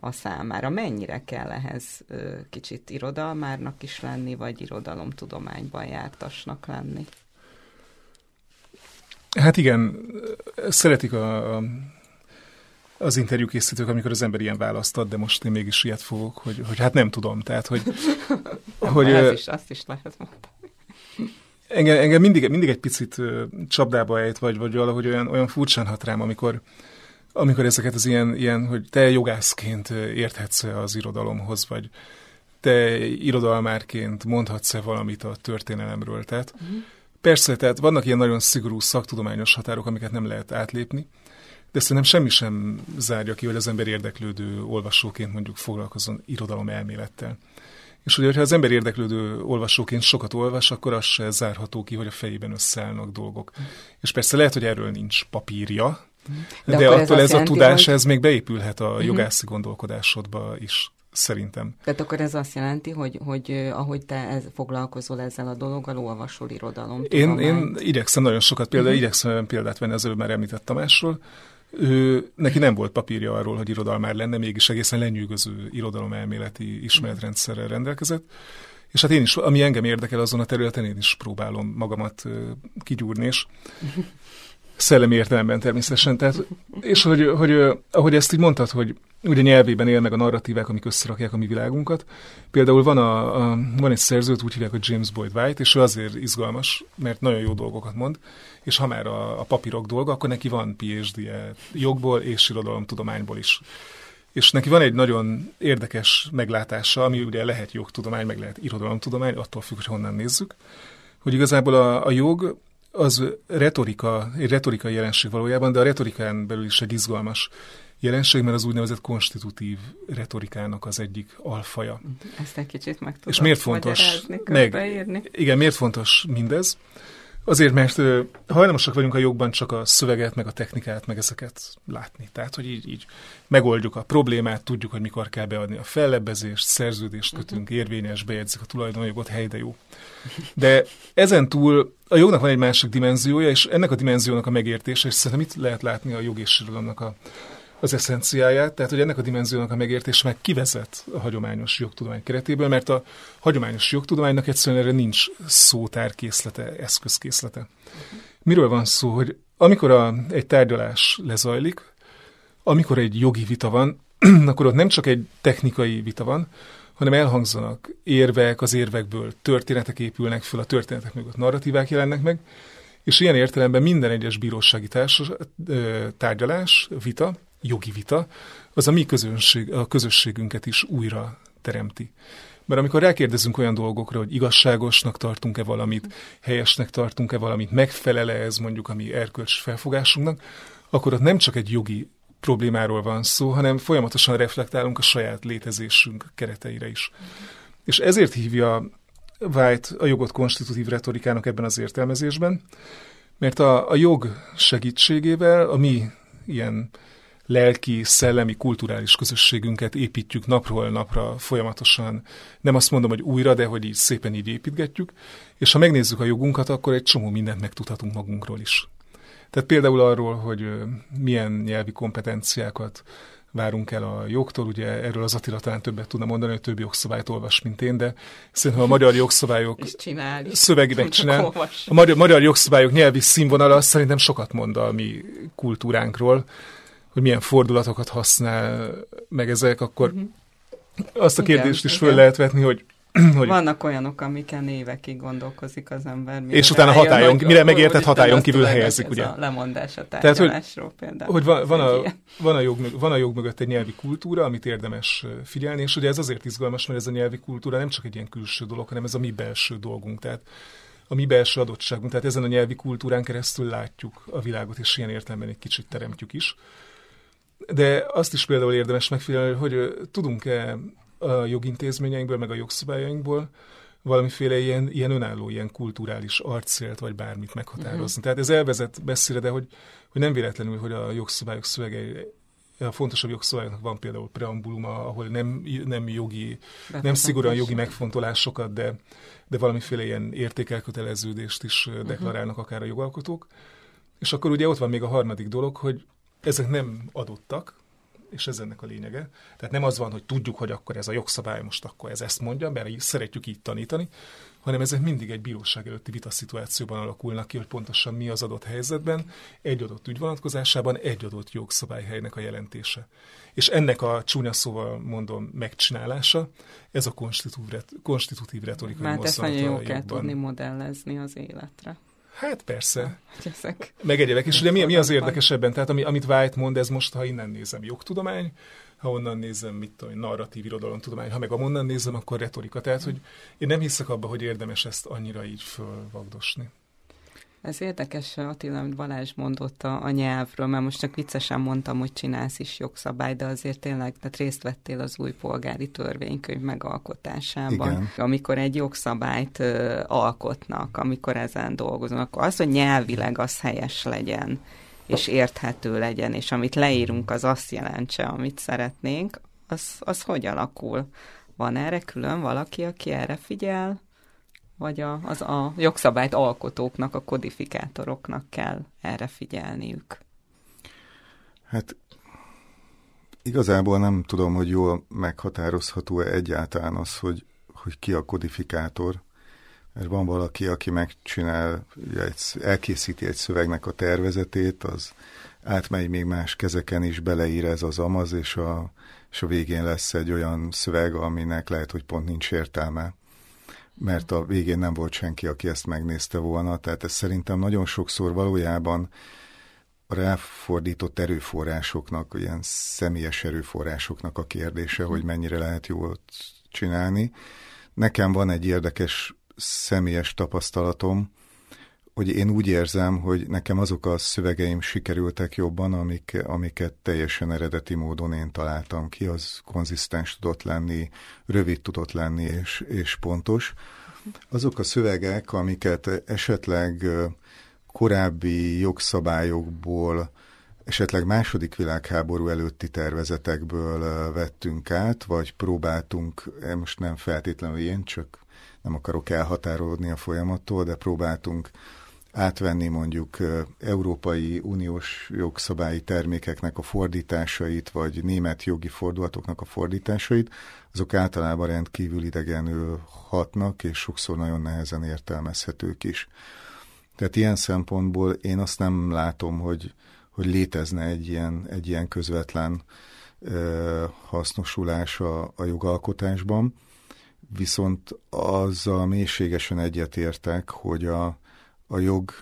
a számára. Mennyire kell ehhez kicsit irodalmárnak is lenni, vagy irodalomtudományban jártasnak lenni? Hát igen, szeretik a, a, az interjúkészítők, amikor az ember ilyen választ ad, de most én mégis ilyet fogok, hogy, hogy hát nem tudom. Tehát, hogy, hogy ez is, azt is lehet mondani. Engem, engem mindig, mindig egy picit csapdába ejt, vagy, vagy valahogy olyan, olyan furcsán hat rám, amikor, amikor ezeket az ilyen, ilyen hogy te jogászként érthetsz az irodalomhoz, vagy te irodalmárként mondhatsz-e valamit a történelemről. Tehát uh-huh. persze, tehát vannak ilyen nagyon szigorú szaktudományos határok, amiket nem lehet átlépni, de szerintem semmi sem zárja ki, hogy az ember érdeklődő olvasóként mondjuk foglalkozon irodalom elmélettel. És ugye, hogyha az ember érdeklődő olvasóként sokat olvas, akkor az se zárható ki, hogy a fejében összeállnak dolgok. Mm. És persze lehet, hogy erről nincs papírja, de, de attól ez, ez a tudás, hogy... ez még beépülhet a uh-huh. jogászi gondolkodásodba is szerintem. Tehát akkor ez azt jelenti, hogy, hogy ahogy te ez, foglalkozol ezzel a dologgal, olvasol irodalom. Én, én igyekszem nagyon sokat példát, uh-huh. igyekszem példát venni, az előbb már említett Tamásról, ő, neki nem volt papírja arról, hogy irodalmár lenne, mégis egészen lenyűgöző irodalomelméleti ismeretrendszerrel rendelkezett. És hát én is, ami engem érdekel azon a területen, én is próbálom magamat kigyúrni, és szellemi értelemben természetesen. Tehát, és hogy, hogy, ahogy ezt így mondtad, hogy ugye nyelvében él meg a narratívák, amik összerakják a mi világunkat. Például van, a, a, van egy szerzőt, úgy hívják, hogy James Boyd White, és ő azért izgalmas, mert nagyon jó dolgokat mond, és ha már a, a papírok dolga, akkor neki van PhD-je jogból és irodalomtudományból is. És neki van egy nagyon érdekes meglátása, ami ugye lehet jogtudomány, meg lehet irodalomtudomány, attól függ, hogy honnan nézzük, hogy igazából a, a jog az retorika, egy retorikai jelenség valójában, de a retorikán belül is egy izgalmas jelenség, mert az úgynevezett konstitutív retorikának az egyik alfaja. Ezt egy kicsit meg tudom És miért fontos? Meg, igen, miért fontos mindez? Azért, mert hajlamosak vagyunk a jogban csak a szöveget, meg a technikát, meg ezeket látni. Tehát, hogy így, így megoldjuk a problémát, tudjuk, hogy mikor kell beadni a fellebbezést, szerződést kötünk, uh-huh. érvényes, bejegyzik a tulajdonjogot, helyde jó. De ezen túl a jognak van egy másik dimenziója, és ennek a dimenziónak a megértése, és szerintem itt lehet látni a jog és a az eszenciáját, tehát hogy ennek a dimenziónak a megértése meg kivezet a hagyományos jogtudomány keretéből, mert a hagyományos jogtudománynak egyszerűen erre nincs szótárkészlete, eszközkészlete. Miről van szó, hogy amikor a, egy tárgyalás lezajlik, amikor egy jogi vita van, akkor ott nem csak egy technikai vita van, hanem elhangzanak érvek, az érvekből történetek épülnek föl, a történetek mögött narratívák jelennek meg, és ilyen értelemben minden egyes bírósági társas, tárgyalás, vita jogi vita, az a mi közönség, a közösségünket is újra teremti. Mert amikor rákérdezünk olyan dolgokra, hogy igazságosnak tartunk-e valamit, helyesnek tartunk-e valamit, megfelele ez mondjuk a mi erkölcs felfogásunknak, akkor ott nem csak egy jogi problémáról van szó, hanem folyamatosan reflektálunk a saját létezésünk kereteire is. És ezért hívja White a jogot konstitutív retorikának ebben az értelmezésben, mert a, a jog segítségével a mi ilyen lelki, szellemi, kulturális közösségünket építjük napról napra folyamatosan. Nem azt mondom, hogy újra, de hogy így szépen így építgetjük. És ha megnézzük a jogunkat, akkor egy csomó mindent megtudhatunk magunkról is. Tehát például arról, hogy milyen nyelvi kompetenciákat várunk el a jogtól. Ugye erről az Attila talán többet tudna mondani, hogy több jogszabályt olvas, mint én, de szerintem a magyar jogszabályok szövegében csinál. A magyar, magyar jogszabályok nyelvi színvonala szerintem sokat mond a mi kultúránkról hogy milyen fordulatokat használ meg ezek, akkor uh-huh. azt a kérdést igen, is föl igen. lehet vetni, hogy hogy... Vannak olyanok, amiken évekig gondolkozik az ember. És utána hatályon, hogy, mire megértett hatályon kívül helyezik, ugye? A lemondás a tárgyalásról Tehát, hogy, például. Hogy van, van, a, van, a jog, van a jog mögött egy nyelvi kultúra, amit érdemes figyelni, és ugye ez azért izgalmas, mert ez a nyelvi kultúra nem csak egy ilyen külső dolog, hanem ez a mi belső dolgunk. Tehát a mi belső adottságunk. Tehát ezen a nyelvi kultúrán keresztül látjuk a világot, és ilyen értelemben egy kicsit teremtjük is. De azt is például érdemes megfigyelni, hogy tudunk-e a jogintézményeinkből, meg a jogszabályainkból valamiféle ilyen, ilyen önálló, ilyen kulturális arcélt, vagy bármit meghatározni. Uh-huh. Tehát ez elvezet messzire, de hogy, hogy nem véletlenül, hogy a jogszabályok szövegei a fontosabb jogszabályoknak van például preambuluma, ahol nem, nem jogi, nem szigorúan jogi megfontolásokat, de, de valamiféle ilyen értékelköteleződést is uh-huh. deklarálnak akár a jogalkotók. És akkor ugye ott van még a harmadik dolog, hogy ezek nem adottak, és ez ennek a lényege. Tehát nem az van, hogy tudjuk, hogy akkor ez a jogszabály most akkor ez ezt mondja, mert szeretjük így tanítani, hanem ezek mindig egy bíróság előtti vitaszituációban alakulnak ki, hogy pontosan mi az adott helyzetben, egy adott ügy vonatkozásában egy adott jogszabályhelynek a jelentése. És ennek a csúnya szóval mondom megcsinálása, ez a konstitutív, konstitutív retorikai Mert ezt nagyon jó kell tudni modellezni az életre. Hát persze. Ezek Megegyebek. És ugye mi, mi az érdekesebben? Tehát ami, amit White mond, ez most, ha innen nézem, jogtudomány, ha onnan nézem, mit tudom, narratív irodalomtudomány, ha meg amonnan nézem, akkor retorika. Tehát, hogy én nem hiszek abba, hogy érdemes ezt annyira így fölvagdosni. Ez érdekes, Attila, amit Balázs mondott a, a nyelvről, mert most csak viccesen mondtam, hogy csinálsz is jogszabály, de azért tényleg tehát részt vettél az új polgári törvénykönyv megalkotásában. Igen. Amikor egy jogszabályt ö, alkotnak, amikor ezen dolgoznak, akkor az, hogy nyelvileg az helyes legyen, és érthető legyen, és amit leírunk, az azt jelentse, amit szeretnénk, az, az hogy alakul? Van erre külön valaki, aki erre figyel? Vagy a, az a jogszabályt alkotóknak, a kodifikátoroknak kell erre figyelniük? Hát igazából nem tudom, hogy jól meghatározható-e egyáltalán az, hogy, hogy ki a kodifikátor. Mert van valaki, aki megcsinál, elkészíti egy szövegnek a tervezetét, az átmegy még más kezeken is, beleír ez az amaz, és a, és a végén lesz egy olyan szöveg, aminek lehet, hogy pont nincs értelme mert a végén nem volt senki, aki ezt megnézte volna. Tehát ez szerintem nagyon sokszor valójában a ráfordított erőforrásoknak, ilyen személyes erőforrásoknak a kérdése, hogy mennyire lehet jól csinálni. Nekem van egy érdekes személyes tapasztalatom, hogy én úgy érzem, hogy nekem azok a szövegeim sikerültek jobban, amik, amiket teljesen eredeti módon én találtam ki, az konzisztens tudott lenni, rövid tudott lenni és, és pontos. Azok a szövegek, amiket esetleg korábbi jogszabályokból, esetleg második világháború előtti tervezetekből vettünk át, vagy próbáltunk, e most nem feltétlenül én, csak nem akarok elhatárolódni a folyamattól, de próbáltunk átvenni mondjuk Európai Uniós jogszabályi termékeknek a fordításait, vagy német jogi fordulatoknak a fordításait, azok általában rendkívül idegenül hatnak, és sokszor nagyon nehezen értelmezhetők is. Tehát ilyen szempontból én azt nem látom, hogy, hogy létezne egy ilyen, egy ilyen közvetlen ö, hasznosulás a, a jogalkotásban, viszont azzal mélységesen egyetértek, hogy a, a jog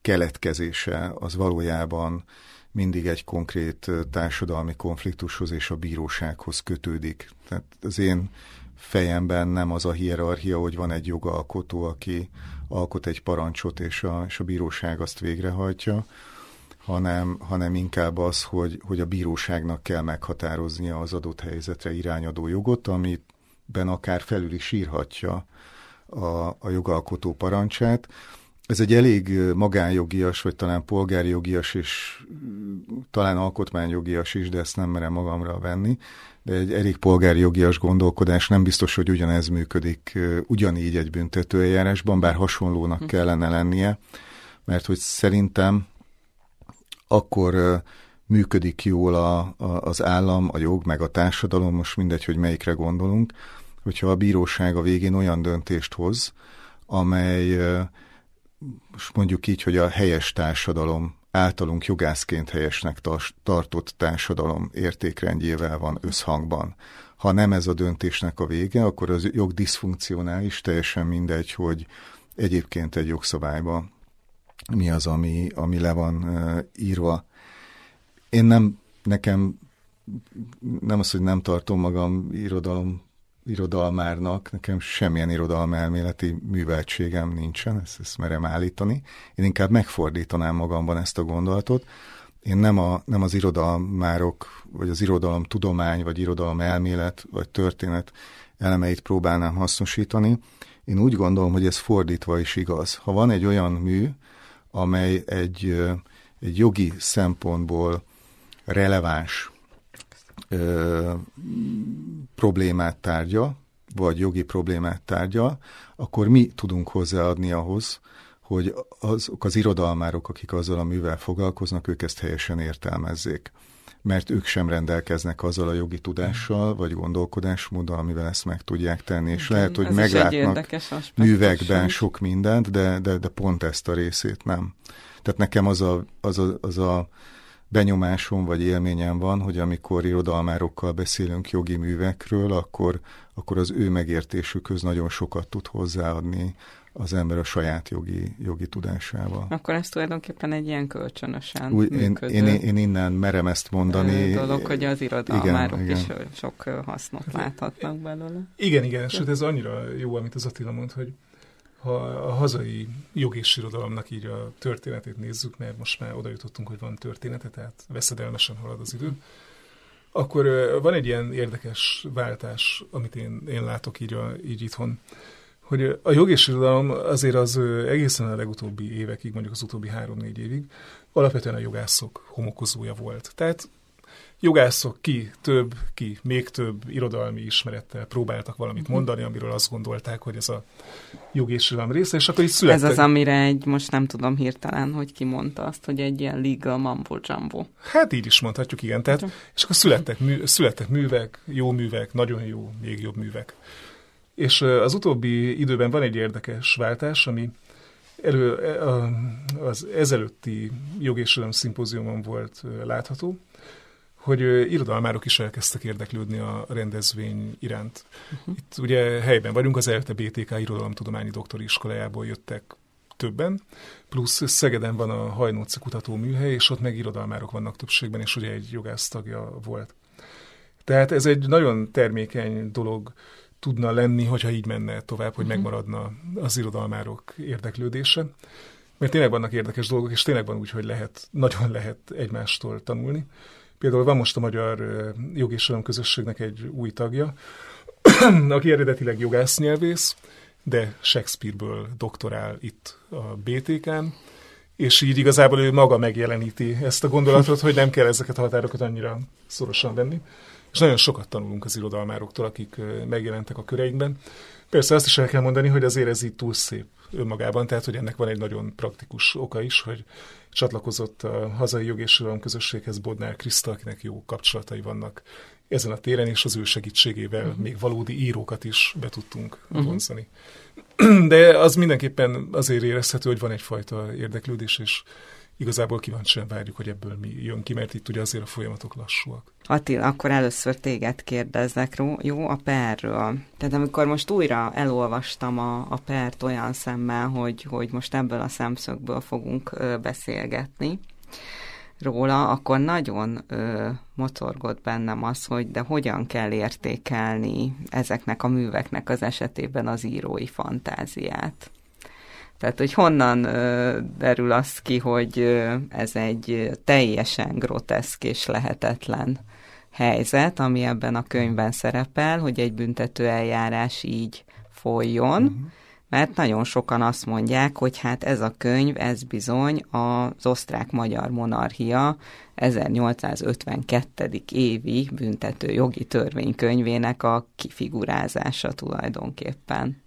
keletkezése az valójában mindig egy konkrét társadalmi konfliktushoz és a bírósághoz kötődik. Tehát az én fejemben nem az a hierarchia, hogy van egy jogalkotó, aki alkot egy parancsot, és a, és a bíróság azt végrehajtja, hanem, hanem inkább az, hogy, hogy a bíróságnak kell meghatároznia az adott helyzetre irányadó jogot, amiben akár felül is írhatja a, a jogalkotó parancsát. Ez egy elég magánjogias, vagy talán polgári jogias, és talán alkotmányjogias is, de ezt nem merem magamra venni. De egy elég polgári jogias gondolkodás nem biztos, hogy ugyanez működik ugyanígy egy büntetőeljárásban, bár hasonlónak hm. kellene lennie, mert hogy szerintem akkor működik jól a, a, az állam, a jog, meg a társadalom, most mindegy, hogy melyikre gondolunk, hogyha a bíróság a végén olyan döntést hoz, amely most mondjuk így, hogy a helyes társadalom általunk jogászként helyesnek tartott társadalom értékrendjével van összhangban. Ha nem ez a döntésnek a vége, akkor az jog diszfunkcionális, teljesen mindegy, hogy egyébként egy jogszabályban mi az, ami, ami le van írva. Én nem, nekem nem az, hogy nem tartom magam irodalom irodalmárnak, nekem semmilyen irodalmelméleti műveltségem nincsen, ezt, ezt merem állítani. Én inkább megfordítanám magamban ezt a gondolatot. Én nem, a, nem az irodalmárok, vagy az irodalom tudomány, vagy irodalom elmélet, vagy történet elemeit próbálnám hasznosítani. Én úgy gondolom, hogy ez fordítva is igaz. Ha van egy olyan mű, amely egy, egy jogi szempontból releváns, ö, problémát tárgya, vagy jogi problémát tárgya, akkor mi tudunk hozzáadni ahhoz, hogy azok az irodalmárok, akik azzal a művel foglalkoznak, ők ezt helyesen értelmezzék. Mert ők sem rendelkeznek azzal a jogi tudással, vagy gondolkodásmóddal, amivel ezt meg tudják tenni. És Igen, lehet, hogy meglátnak művekben sok mindent, de, de, de pont ezt a részét nem. Tehát nekem az a, az a, az a benyomásom vagy élményem van, hogy amikor irodalmárokkal beszélünk jogi művekről, akkor, akkor az ő megértésükhöz nagyon sokat tud hozzáadni az ember a saját jogi, jogi tudásával. Akkor ez tulajdonképpen egy ilyen kölcsönösen Úgy, én, én, én innen merem ezt mondani. Dolog, hogy az irodalmárok igen, is igen. sok hasznot láthatnak belőle. Igen, igen, sőt ez annyira jó, amit az Attila mond, hogy ha a hazai jog irodalomnak így a történetét nézzük, mert most már oda jutottunk, hogy van története, tehát veszedelmesen halad az idő, akkor van egy ilyen érdekes váltás, amit én, én látok így, a, így itthon, hogy a jog irodalom azért az egészen a legutóbbi évekig, mondjuk az utóbbi három-négy évig alapvetően a jogászok homokozója volt. Tehát jogászok ki több, ki még több irodalmi ismerettel próbáltak valamit mhm. mondani, amiről azt gondolták, hogy ez a jog és irodalom része, és akkor így születtek. Ez az, amire egy, most nem tudom hirtelen, hogy ki mondta azt, hogy egy ilyen legal mambo jumbo. Hát így is mondhatjuk, igen. Tehát, és akkor születtek, mű, születtek művek, jó művek, nagyon jó, még jobb művek. És az utóbbi időben van egy érdekes váltás, ami elő, az ezelőtti jog és szimpóziumon volt látható, hogy irodalmárok is elkezdtek érdeklődni a rendezvény iránt. Uh-huh. Itt ugye helyben vagyunk, az ELTE BTK Irodalomtudományi Doktori Iskolájából jöttek többen, plusz Szegeden van a Hajnóci Kutató Műhely, és ott meg irodalmárok vannak többségben, és ugye egy jogász tagja volt. Tehát ez egy nagyon termékeny dolog tudna lenni, hogyha így menne tovább, hogy uh-huh. megmaradna az irodalmárok érdeklődése. Mert tényleg vannak érdekes dolgok, és tényleg van úgy, hogy lehet, nagyon lehet egymástól tanulni. Például van most a magyar jogi közösségnek egy új tagja, aki eredetileg jogásznyelvész, de Shakespeare-ből doktorál itt a BTK-n, és így igazából ő maga megjeleníti ezt a gondolatot, hogy nem kell ezeket a határokat annyira szorosan venni. És nagyon sokat tanulunk az irodalmároktól, akik megjelentek a köreinkben. Persze azt is el kell mondani, hogy azért ez így túl szép önmagában, tehát hogy ennek van egy nagyon praktikus oka is, hogy csatlakozott a hazai jog és közösséghez Bodnár Kriszta, akinek jó kapcsolatai vannak ezen a téren, és az ő segítségével uh-huh. még valódi írókat is be tudtunk uh-huh. vonzani. De az mindenképpen azért érezhető, hogy van egyfajta érdeklődés, és igazából kíváncsian várjuk, hogy ebből mi jön ki, mert itt ugye azért a folyamatok lassúak. Attila, akkor először téged kérdeznek, jó, a perről. Tehát amikor most újra elolvastam a, a pert olyan szemmel, hogy, hogy most ebből a szemszögből fogunk beszélgetni, róla, akkor nagyon ö, motorgott bennem az, hogy de hogyan kell értékelni ezeknek a műveknek az esetében az írói fantáziát. Tehát, hogy honnan ö, derül az ki, hogy ö, ez egy teljesen groteszk és lehetetlen helyzet, ami ebben a könyvben szerepel, hogy egy büntető eljárás így folyjon, uh-huh. mert nagyon sokan azt mondják, hogy hát ez a könyv, ez bizony az osztrák-magyar monarchia 1852. évi büntető jogi törvénykönyvének a kifigurázása tulajdonképpen.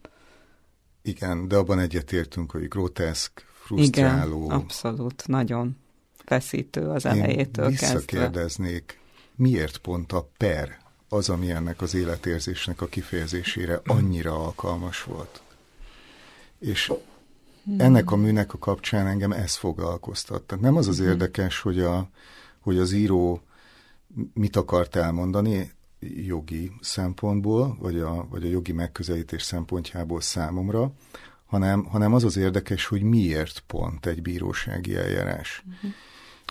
Igen, de abban egyetértünk, hogy groteszk, frusztráló. Igen, abszolút, nagyon feszítő az elejétől Én visszakérdeznék, kezdve. miért pont a per az, ami ennek az életérzésnek a kifejezésére annyira alkalmas volt? És ennek a műnek a kapcsán engem ez foglalkoztat. Nem az az hmm. érdekes, hogy, a, hogy az író mit akart elmondani, jogi szempontból, vagy a, vagy a jogi megközelítés szempontjából számomra, hanem, hanem az az érdekes, hogy miért pont egy bírósági eljárás. Uh-huh.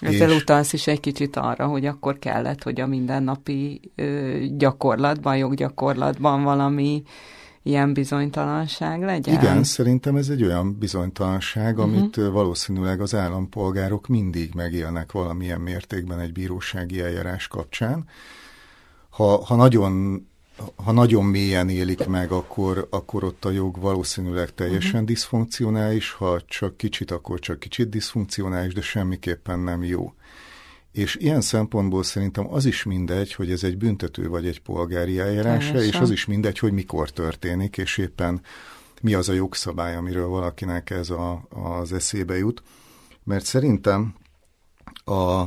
Ezzel utalsz is egy kicsit arra, hogy akkor kellett, hogy a mindennapi ö, gyakorlatban, joggyakorlatban valami ilyen bizonytalanság legyen? Igen, szerintem ez egy olyan bizonytalanság, uh-huh. amit valószínűleg az állampolgárok mindig megélnek valamilyen mértékben egy bírósági eljárás kapcsán ha, ha nagyon ha nagyon mélyen élik meg, akkor, akkor ott a jog valószínűleg teljesen uh-huh. diszfunkcionális, ha csak kicsit, akkor csak kicsit diszfunkcionális, de semmiképpen nem jó. És ilyen szempontból szerintem az is mindegy, hogy ez egy büntető vagy egy polgári eljárás, és az is mindegy, hogy mikor történik, és éppen mi az a jogszabály, amiről valakinek ez a, az eszébe jut. Mert szerintem a,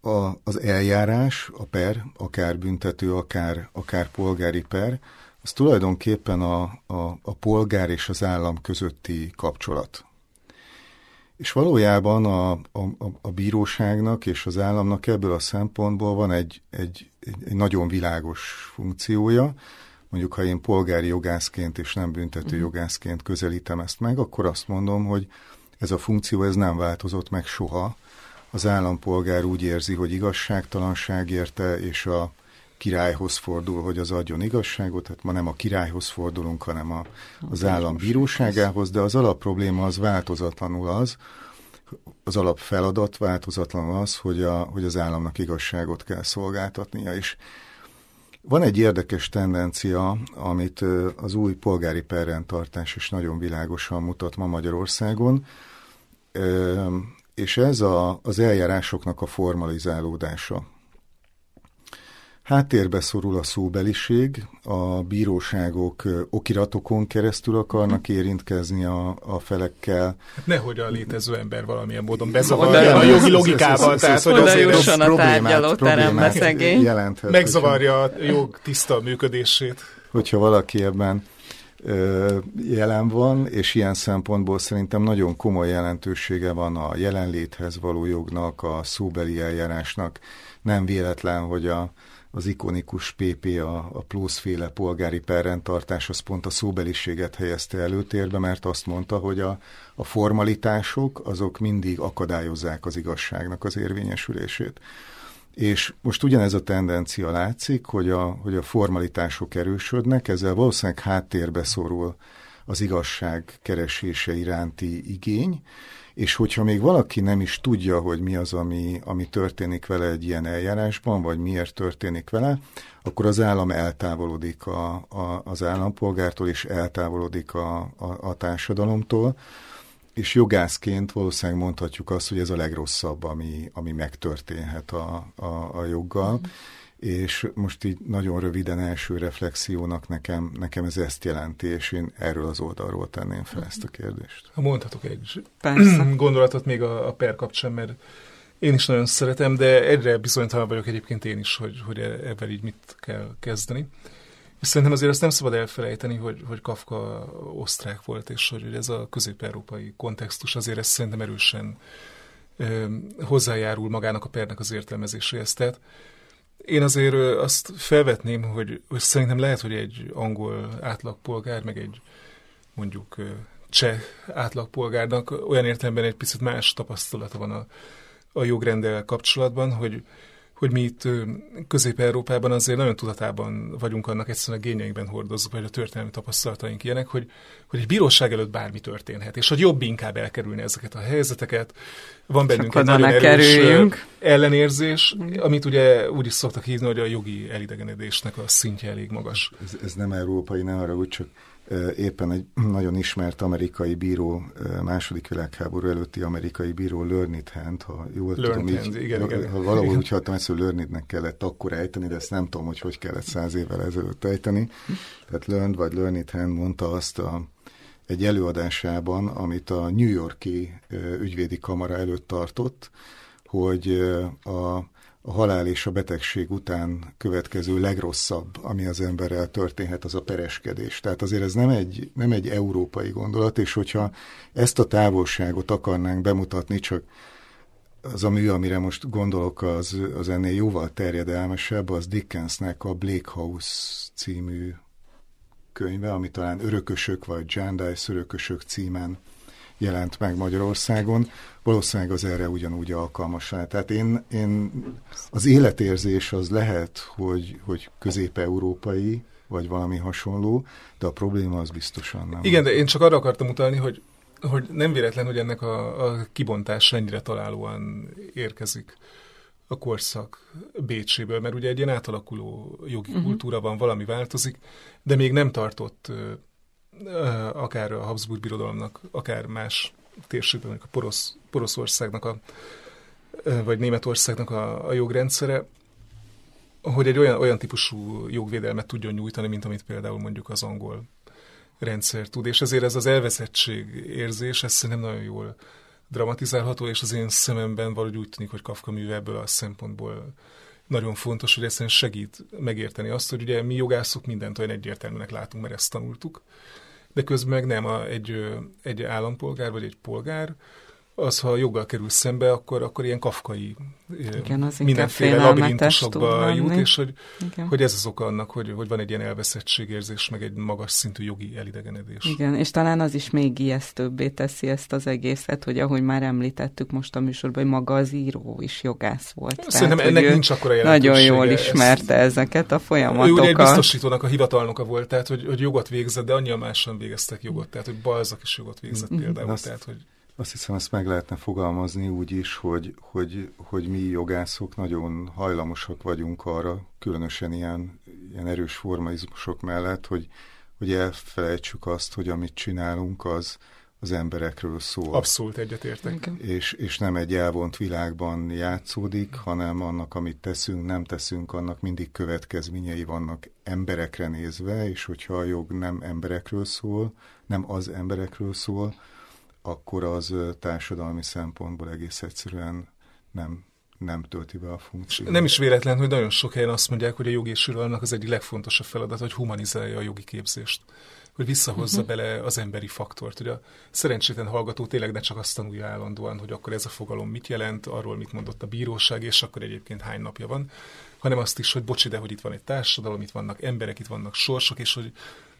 a, az eljárás, a per, akár büntető, akár, akár polgári per, az tulajdonképpen a, a, a polgár és az állam közötti kapcsolat. És valójában a, a, a bíróságnak és az államnak ebből a szempontból van egy, egy, egy, nagyon világos funkciója, mondjuk ha én polgári jogászként és nem büntető uh-huh. jogászként közelítem ezt meg, akkor azt mondom, hogy ez a funkció ez nem változott meg soha. Az állampolgár úgy érzi, hogy igazságtalanság érte, és a királyhoz fordul, hogy az adjon igazságot, tehát ma nem a királyhoz fordulunk, hanem a, az állam bíróságához, de az alapprobléma az változatlanul az, az alapfeladat változatlanul az, hogy, a, hogy az államnak igazságot kell szolgáltatnia, és van egy érdekes tendencia, amit az új polgári perrendtartás is nagyon világosan mutat ma Magyarországon, és ez a, az eljárásoknak a formalizálódása. Háttérbe szorul a szóbeliség, a bíróságok okiratokon keresztül akarnak érintkezni a, a felekkel. Hát nehogy a létező ember valamilyen módon bezavarja a jogi logikával. Tehát, hogy jusson a tárgyalóterembe szegény. Jelenthet, Megzavarja a jog tiszta működését. Hogyha valaki ebben jelen van, és ilyen szempontból szerintem nagyon komoly jelentősége van a jelenléthez való jognak, a szóbeli eljárásnak. Nem véletlen, hogy a az ikonikus PP, a, a pluszféle polgári perrendtartás, az pont a szóbeliséget helyezte előtérbe, mert azt mondta, hogy a, a formalitások azok mindig akadályozzák az igazságnak az érvényesülését. És most ugyanez a tendencia látszik, hogy a, hogy a formalitások erősödnek, ezzel valószínűleg háttérbe szorul az igazság keresése iránti igény, és hogyha még valaki nem is tudja, hogy mi az, ami, ami történik vele egy ilyen eljárásban, vagy miért történik vele, akkor az állam eltávolodik a, a, az állampolgártól, és eltávolodik a, a, a társadalomtól, és jogászként valószínűleg mondhatjuk azt, hogy ez a legrosszabb, ami, ami megtörténhet a, a, a joggal. Mm és most így nagyon röviden első reflexiónak nekem, nekem ez ezt jelenti, és én erről az oldalról tenném fel ezt a kérdést. Ha mondhatok egy Persze. gondolatot még a, a per kapcsán, mert én is nagyon szeretem, de egyre bizonytalan vagyok egyébként én is, hogy, hogy e, ebben így mit kell kezdeni. És szerintem azért azt nem szabad elfelejteni, hogy, hogy Kafka osztrák volt, és hogy ez a közép-európai kontextus azért ez szerintem erősen ö, hozzájárul magának a pernek az értelmezéséhez. Tehát én azért azt felvetném, hogy, hogy szerintem lehet, hogy egy angol átlagpolgár, meg egy mondjuk cseh átlagpolgárnak olyan értelemben egy picit más tapasztalata van a, a jogrendel kapcsolatban, hogy, hogy mi itt Közép-Európában azért nagyon tudatában vagyunk annak, egyszerűen a gényeinkben hordozzuk, vagy a történelmi tapasztalataink ilyenek, hogy, hogy egy bíróság előtt bármi történhet, és hogy jobb inkább elkerülni ezeket a helyzeteket. Van bennünk egy nagyon erős kerüljünk. ellenérzés, amit ugye úgy is szoktak hívni, hogy a jogi elidegenedésnek a szintje elég magas. Ez, ez nem európai, ne arra úgy, csak éppen egy nagyon ismert amerikai bíró, második világháború előtti amerikai bíró Hand, ha jól Learned tudom, hand, így, igen, igen. ha valahol úgy hattam ezt, Learnednek kellett akkor ejteni, de ezt nem tudom, hogy hogy kellett száz évvel ezelőtt ejteni. Tehát Learned vagy Hand mondta azt a, egy előadásában, amit a New Yorki ügyvédi kamara előtt tartott, hogy a a halál és a betegség után következő legrosszabb, ami az emberrel történhet, az a pereskedés. Tehát azért ez nem egy, nem egy európai gondolat, és hogyha ezt a távolságot akarnánk bemutatni, csak az a mű, amire most gondolok, az, az ennél jóval terjedelmesebb, az Dickensnek a Blake House című könyve, ami talán Örökösök vagy Jandice Örökösök címen jelent meg Magyarországon, valószínűleg az erre ugyanúgy alkalmas. Tehát én, én az életérzés az lehet, hogy, hogy közép-európai, vagy valami hasonló, de a probléma az biztosan nem. Igen, de én csak arra akartam utalni, hogy, hogy nem véletlen, hogy ennek a, a kibontás ennyire találóan érkezik a korszak Bécséből, mert ugye egy ilyen átalakuló jogi uh-huh. kultúra van, valami változik, de még nem tartott akár a Habsburg birodalomnak, akár más térségben, a Porosz, Poroszországnak, a, vagy Németországnak a, a jogrendszere, hogy egy olyan, olyan típusú jogvédelmet tudjon nyújtani, mint amit például mondjuk az angol rendszer tud. És ezért ez az elveszettség érzés, ez szerintem nagyon jól dramatizálható, és az én szememben valahogy úgy tűnik, hogy Kafka műve ebből a szempontból nagyon fontos, hogy ezt segít megérteni azt, hogy ugye mi jogászok mindent olyan egyértelműnek látunk, mert ezt tanultuk, de közben meg nem a, egy, egy állampolgár vagy egy polgár, az, ha joggal kerül szembe, akkor, akkor ilyen kafkai Igen, az mindenféle labirintusokba jut, és hogy, hogy ez az oka annak, hogy, hogy van egy ilyen elveszettségérzés, meg egy magas szintű jogi elidegenedés. Igen, és talán az is még ijesztőbbé teszi ezt az egészet, hogy ahogy már említettük most a műsorban, hogy maga az író is jogász volt. Szerintem Tehát, ennek nincs akkora Nagyon jól ismerte ezt, ezeket a folyamatokat. Ő ugye egy biztosítónak a hivatalnoka volt, tehát hogy, hogy jogot végzett, de annyian másan végeztek jogot, tehát hogy Balzak is jogot végzett mm. például. Azt, tehát, hogy... azt hiszem, ezt meg lehetne fogalmazni úgy is, hogy, hogy, hogy mi jogászok nagyon hajlamosak vagyunk arra, különösen ilyen, ilyen erős formalizmusok mellett, hogy, hogy elfelejtsük azt, hogy amit csinálunk, az, az emberekről szól. Abszolút egyetértek. És, és nem egy elvont világban játszódik, hanem annak, amit teszünk, nem teszünk, annak mindig következményei vannak emberekre nézve, és hogyha a jog nem emberekről szól, nem az emberekről szól, akkor az társadalmi szempontból egész egyszerűen nem, nem tölti be a funkciót. Nem is véletlen, hogy nagyon sok helyen azt mondják, hogy a jogi és az egyik legfontosabb feladat, hogy humanizálja a jogi képzést hogy visszahozza uh-huh. bele az emberi faktort. Hogy a szerencsétlen hallgató tényleg ne csak azt tanulja állandóan, hogy akkor ez a fogalom mit jelent, arról mit mondott a bíróság, és akkor egyébként hány napja van, hanem azt is, hogy bocsi, de hogy itt van egy társadalom, itt vannak emberek, itt vannak sorsok, és hogy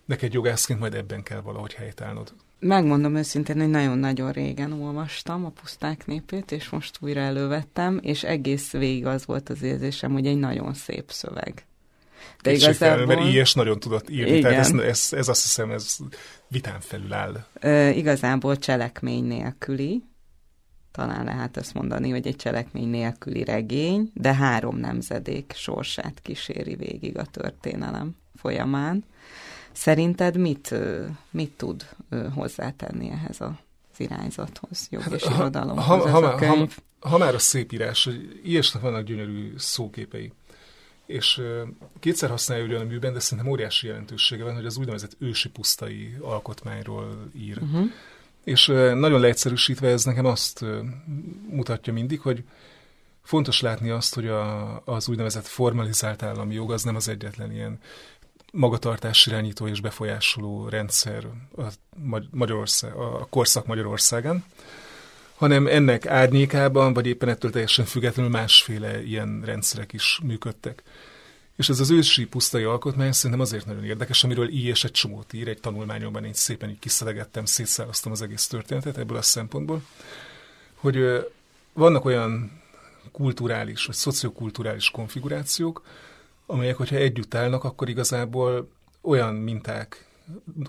neked jogászként majd ebben kell valahogy helytállnod. Megmondom őszintén, hogy nagyon-nagyon régen olvastam a Puszták népét, és most újra elővettem, és egész végig az volt az érzésem, hogy egy nagyon szép szöveg. De igazából... Mert ilyes nagyon tudott írni, igen. tehát ez, ez, ez azt hiszem, ez vitán felül áll. E, igazából cselekmény nélküli, talán lehet azt mondani, hogy egy cselekmény nélküli regény, de három nemzedék sorsát kíséri végig a történelem folyamán. Szerinted mit, mit tud hozzátenni ehhez az irányzathoz, jog hát, és ha, irodalomhoz ha, ha, ha, ha, ha már a szép írás, hogy ilyesnek vannak gyönyörű szóképei, és kétszer használja ugyan a műben, de szerintem óriási jelentősége van, hogy az úgynevezett ősi pusztai alkotmányról ír. Uh-huh. És nagyon leegyszerűsítve ez nekem azt mutatja mindig, hogy fontos látni azt, hogy a, az úgynevezett formalizált állami jog az nem az egyetlen ilyen magatartás irányító és befolyásoló rendszer a, Magyarország, a korszak Magyarországon, hanem ennek árnyékában, vagy éppen ettől teljesen függetlenül másféle ilyen rendszerek is működtek. És ez az ősi pusztai alkotmány szerintem azért nagyon érdekes, amiről így és egy csomót ír, egy tanulmányomban én szépen így kiszelegettem, szétszállaztam az egész történetet ebből a szempontból, hogy vannak olyan kulturális vagy szociokulturális konfigurációk, amelyek, hogyha együtt állnak, akkor igazából olyan minták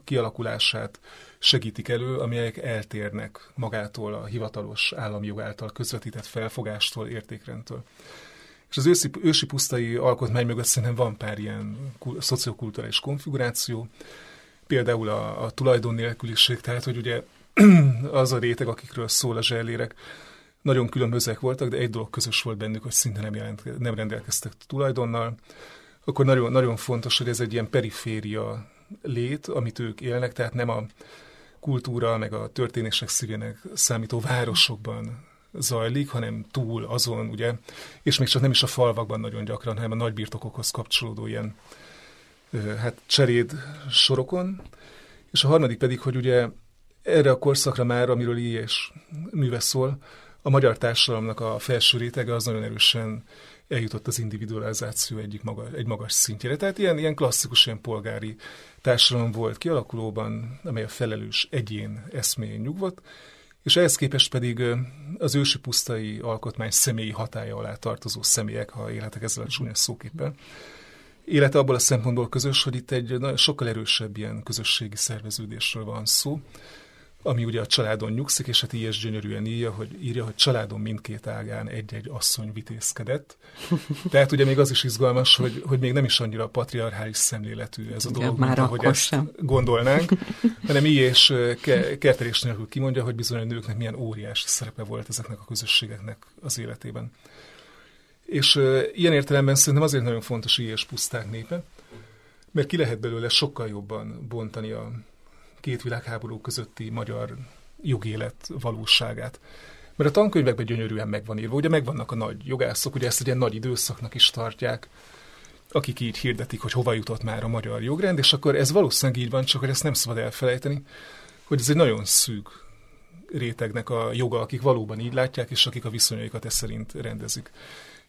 kialakulását segítik elő, amelyek eltérnek magától a hivatalos államjog által közvetített felfogástól, értékrendtől. És az ősi, ősi pusztai alkotmány mögött szerintem van pár ilyen szociokulturális konfiguráció, például a, a tulajdon nélküliség, tehát hogy ugye az a réteg, akikről szól a zsellérek, nagyon különbözőek voltak, de egy dolog közös volt bennük, hogy szinte nem, jelent, nem rendelkeztek tulajdonnal. Akkor nagyon, nagyon fontos, hogy ez egy ilyen periféria lét, amit ők élnek, tehát nem a kultúra, meg a történések szívének számító városokban zajlik, hanem túl azon, ugye, és még csak nem is a falvakban nagyon gyakran, hanem a nagybirtokokhoz kapcsolódó ilyen hát cseréd sorokon. És a harmadik pedig, hogy ugye erre a korszakra már, amiről így és műve szól, a magyar társadalomnak a felső rétege az nagyon erősen eljutott az individualizáció egyik maga, egy magas szintjére. Tehát ilyen, ilyen klasszikus, ilyen polgári társadalom volt kialakulóban, amely a felelős egyén eszméjén nyugvott, és ehhez képest pedig az ősi pusztai alkotmány személyi hatája alá tartozó személyek, ha élhetek ezzel a csúnya szóképpel, élete abból a szempontból közös, hogy itt egy sokkal erősebb ilyen közösségi szerveződésről van szó, ami ugye a családon nyugszik, és hát ilyes gyönyörűen írja, hogy, írja, hogy családon mindkét ágán egy-egy asszony vitézkedett. Tehát ugye még az is izgalmas, hogy, hogy még nem is annyira patriarchális szemléletű ez a dolog, már ahogy ezt sem. gondolnánk, hanem így és ke- kertelés nélkül kimondja, hogy bizony a nőknek milyen óriási szerepe volt ezeknek a közösségeknek az életében. És uh, ilyen értelemben szerintem azért nagyon fontos így és puszták népe, mert ki lehet belőle sokkal jobban bontani a, két világháború közötti magyar jogélet valóságát. Mert a tankönyvekben gyönyörűen meg van írva, ugye megvannak a nagy jogászok, ugye ezt egy ilyen nagy időszaknak is tartják, akik így hirdetik, hogy hova jutott már a magyar jogrend, és akkor ez valószínűleg így van, csak hogy ezt nem szabad elfelejteni, hogy ez egy nagyon szűk rétegnek a joga, akik valóban így látják, és akik a viszonyaikat ez szerint rendezik.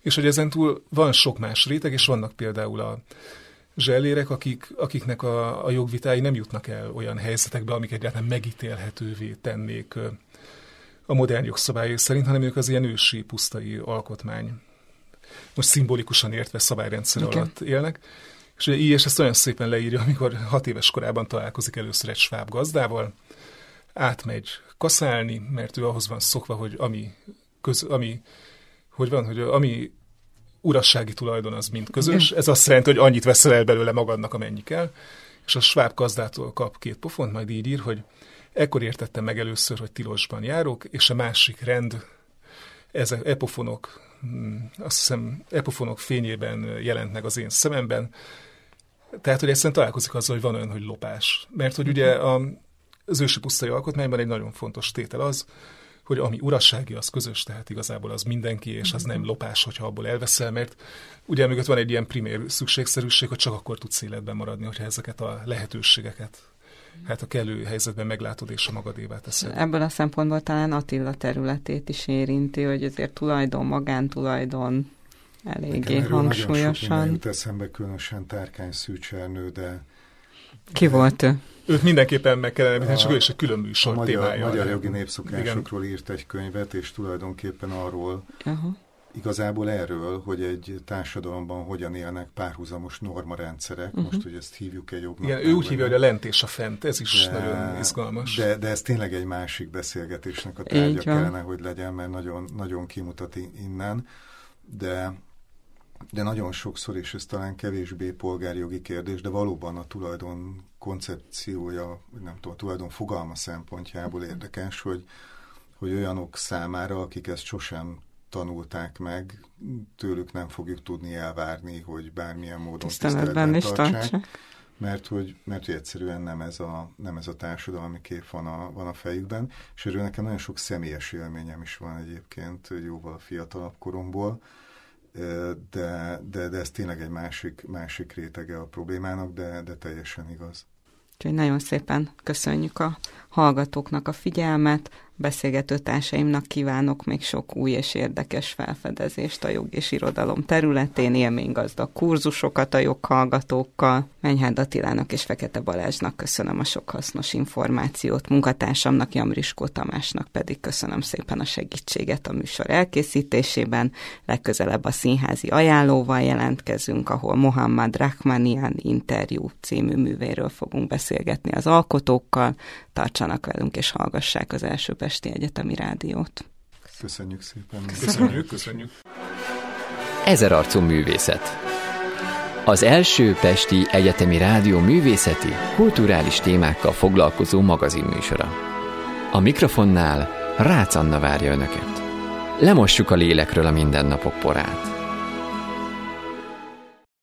És hogy ezentúl van sok más réteg, és vannak például a zsellérek, akik, akiknek a, a jogvitái nem jutnak el olyan helyzetekbe, amik egyáltalán megítélhetővé tennék a modern jogszabályok szerint, hanem ők az ilyen ősi pusztai alkotmány. Most szimbolikusan értve szabályrendszer okay. alatt élnek. És ugye így, és ezt olyan szépen leírja, amikor hat éves korában találkozik először egy sváb gazdával, átmegy kaszálni, mert ő ahhoz van szokva, hogy ami, köz, ami hogy van, hogy ami urassági tulajdon az mind közös. Ez azt jelenti, hogy annyit veszel el belőle magadnak, amennyi kell. És a sváb gazdától kap két pofont, majd így ír, hogy ekkor értettem meg először, hogy tilosban járok, és a másik rend, ezek epofonok, hmm, azt hiszem, epofonok fényében jelent meg az én szememben. Tehát, hogy egyszerűen találkozik azzal, hogy van olyan, hogy lopás. Mert hogy ugye a, az ősi pusztai alkotmányban egy nagyon fontos tétel az, hogy ami urassági, az közös, tehát igazából az mindenki, és az nem lopás, hogyha abból elveszel, mert ugye mögött van egy ilyen primér szükségszerűség, hogy csak akkor tudsz életben maradni, hogyha ezeket a lehetőségeket hát a kellő helyzetben meglátod és a magadévá teszed. Ebből a szempontból talán Attila területét is érinti, hogy azért tulajdon, magántulajdon eléggé Nekem hangsúlyosan. Nagyon sok eszembe, különösen Tárkány Szűcsernő, de... Ki volt ő? Őt mindenképpen meg kellene említeni, csak ő is egy külön műsor a magyar, témája. magyar jogi népszokásokról írt egy könyvet, és tulajdonképpen arról, uh-huh. igazából erről, hogy egy társadalomban hogyan élnek párhuzamos normarendszerek, uh-huh. most, hogy ezt hívjuk egy jognak. Igen, ő úgy hívja, hogy a lent és a fent, ez is de, nagyon izgalmas. De, de ez tényleg egy másik beszélgetésnek a tárgya kellene, hogy legyen, mert nagyon, nagyon kimutat innen, de de nagyon sokszor, és ez talán kevésbé polgárjogi kérdés, de valóban a tulajdon koncepciója, nem tudom, a tulajdon fogalma szempontjából érdekes, hogy, hogy olyanok számára, akik ezt sosem tanulták meg, tőlük nem fogjuk tudni elvárni, hogy bármilyen módon tiszteletben is tartsák. Mert hogy, mert hogy egyszerűen nem ez, a, nem ez a társadalmi kép van a, van a fejükben, és erről nekem nagyon sok személyes élményem is van egyébként jóval fiatalabb koromból, de, de, de ez tényleg egy másik, másik rétege a problémának, de, de teljesen igaz. Úgyhogy nagyon szépen köszönjük a hallgatóknak a figyelmet, beszélgető társaimnak kívánok még sok új és érdekes felfedezést a jog és irodalom területén, élménygazdag kurzusokat a joghallgatókkal. Menyhád Attilának és Fekete Balázsnak köszönöm a sok hasznos információt, munkatársamnak Jamriskó Tamásnak pedig köszönöm szépen a segítséget a műsor elkészítésében. Legközelebb a színházi ajánlóval jelentkezünk, ahol Mohammad Rahmanian interjú című művéről fogunk beszélgetni az alkotókkal. Tartsanak velünk és hallgassák az első Pesti Egyetemi Rádiót. Köszönjük szépen. Köszönjük, köszönjük. Ezer arcú művészet. Az első Pesti Egyetemi Rádió művészeti, kulturális témákkal foglalkozó magazinműsora. A mikrofonnál Rácz Anna várja Önöket. Lemossuk a lélekről a mindennapok porát.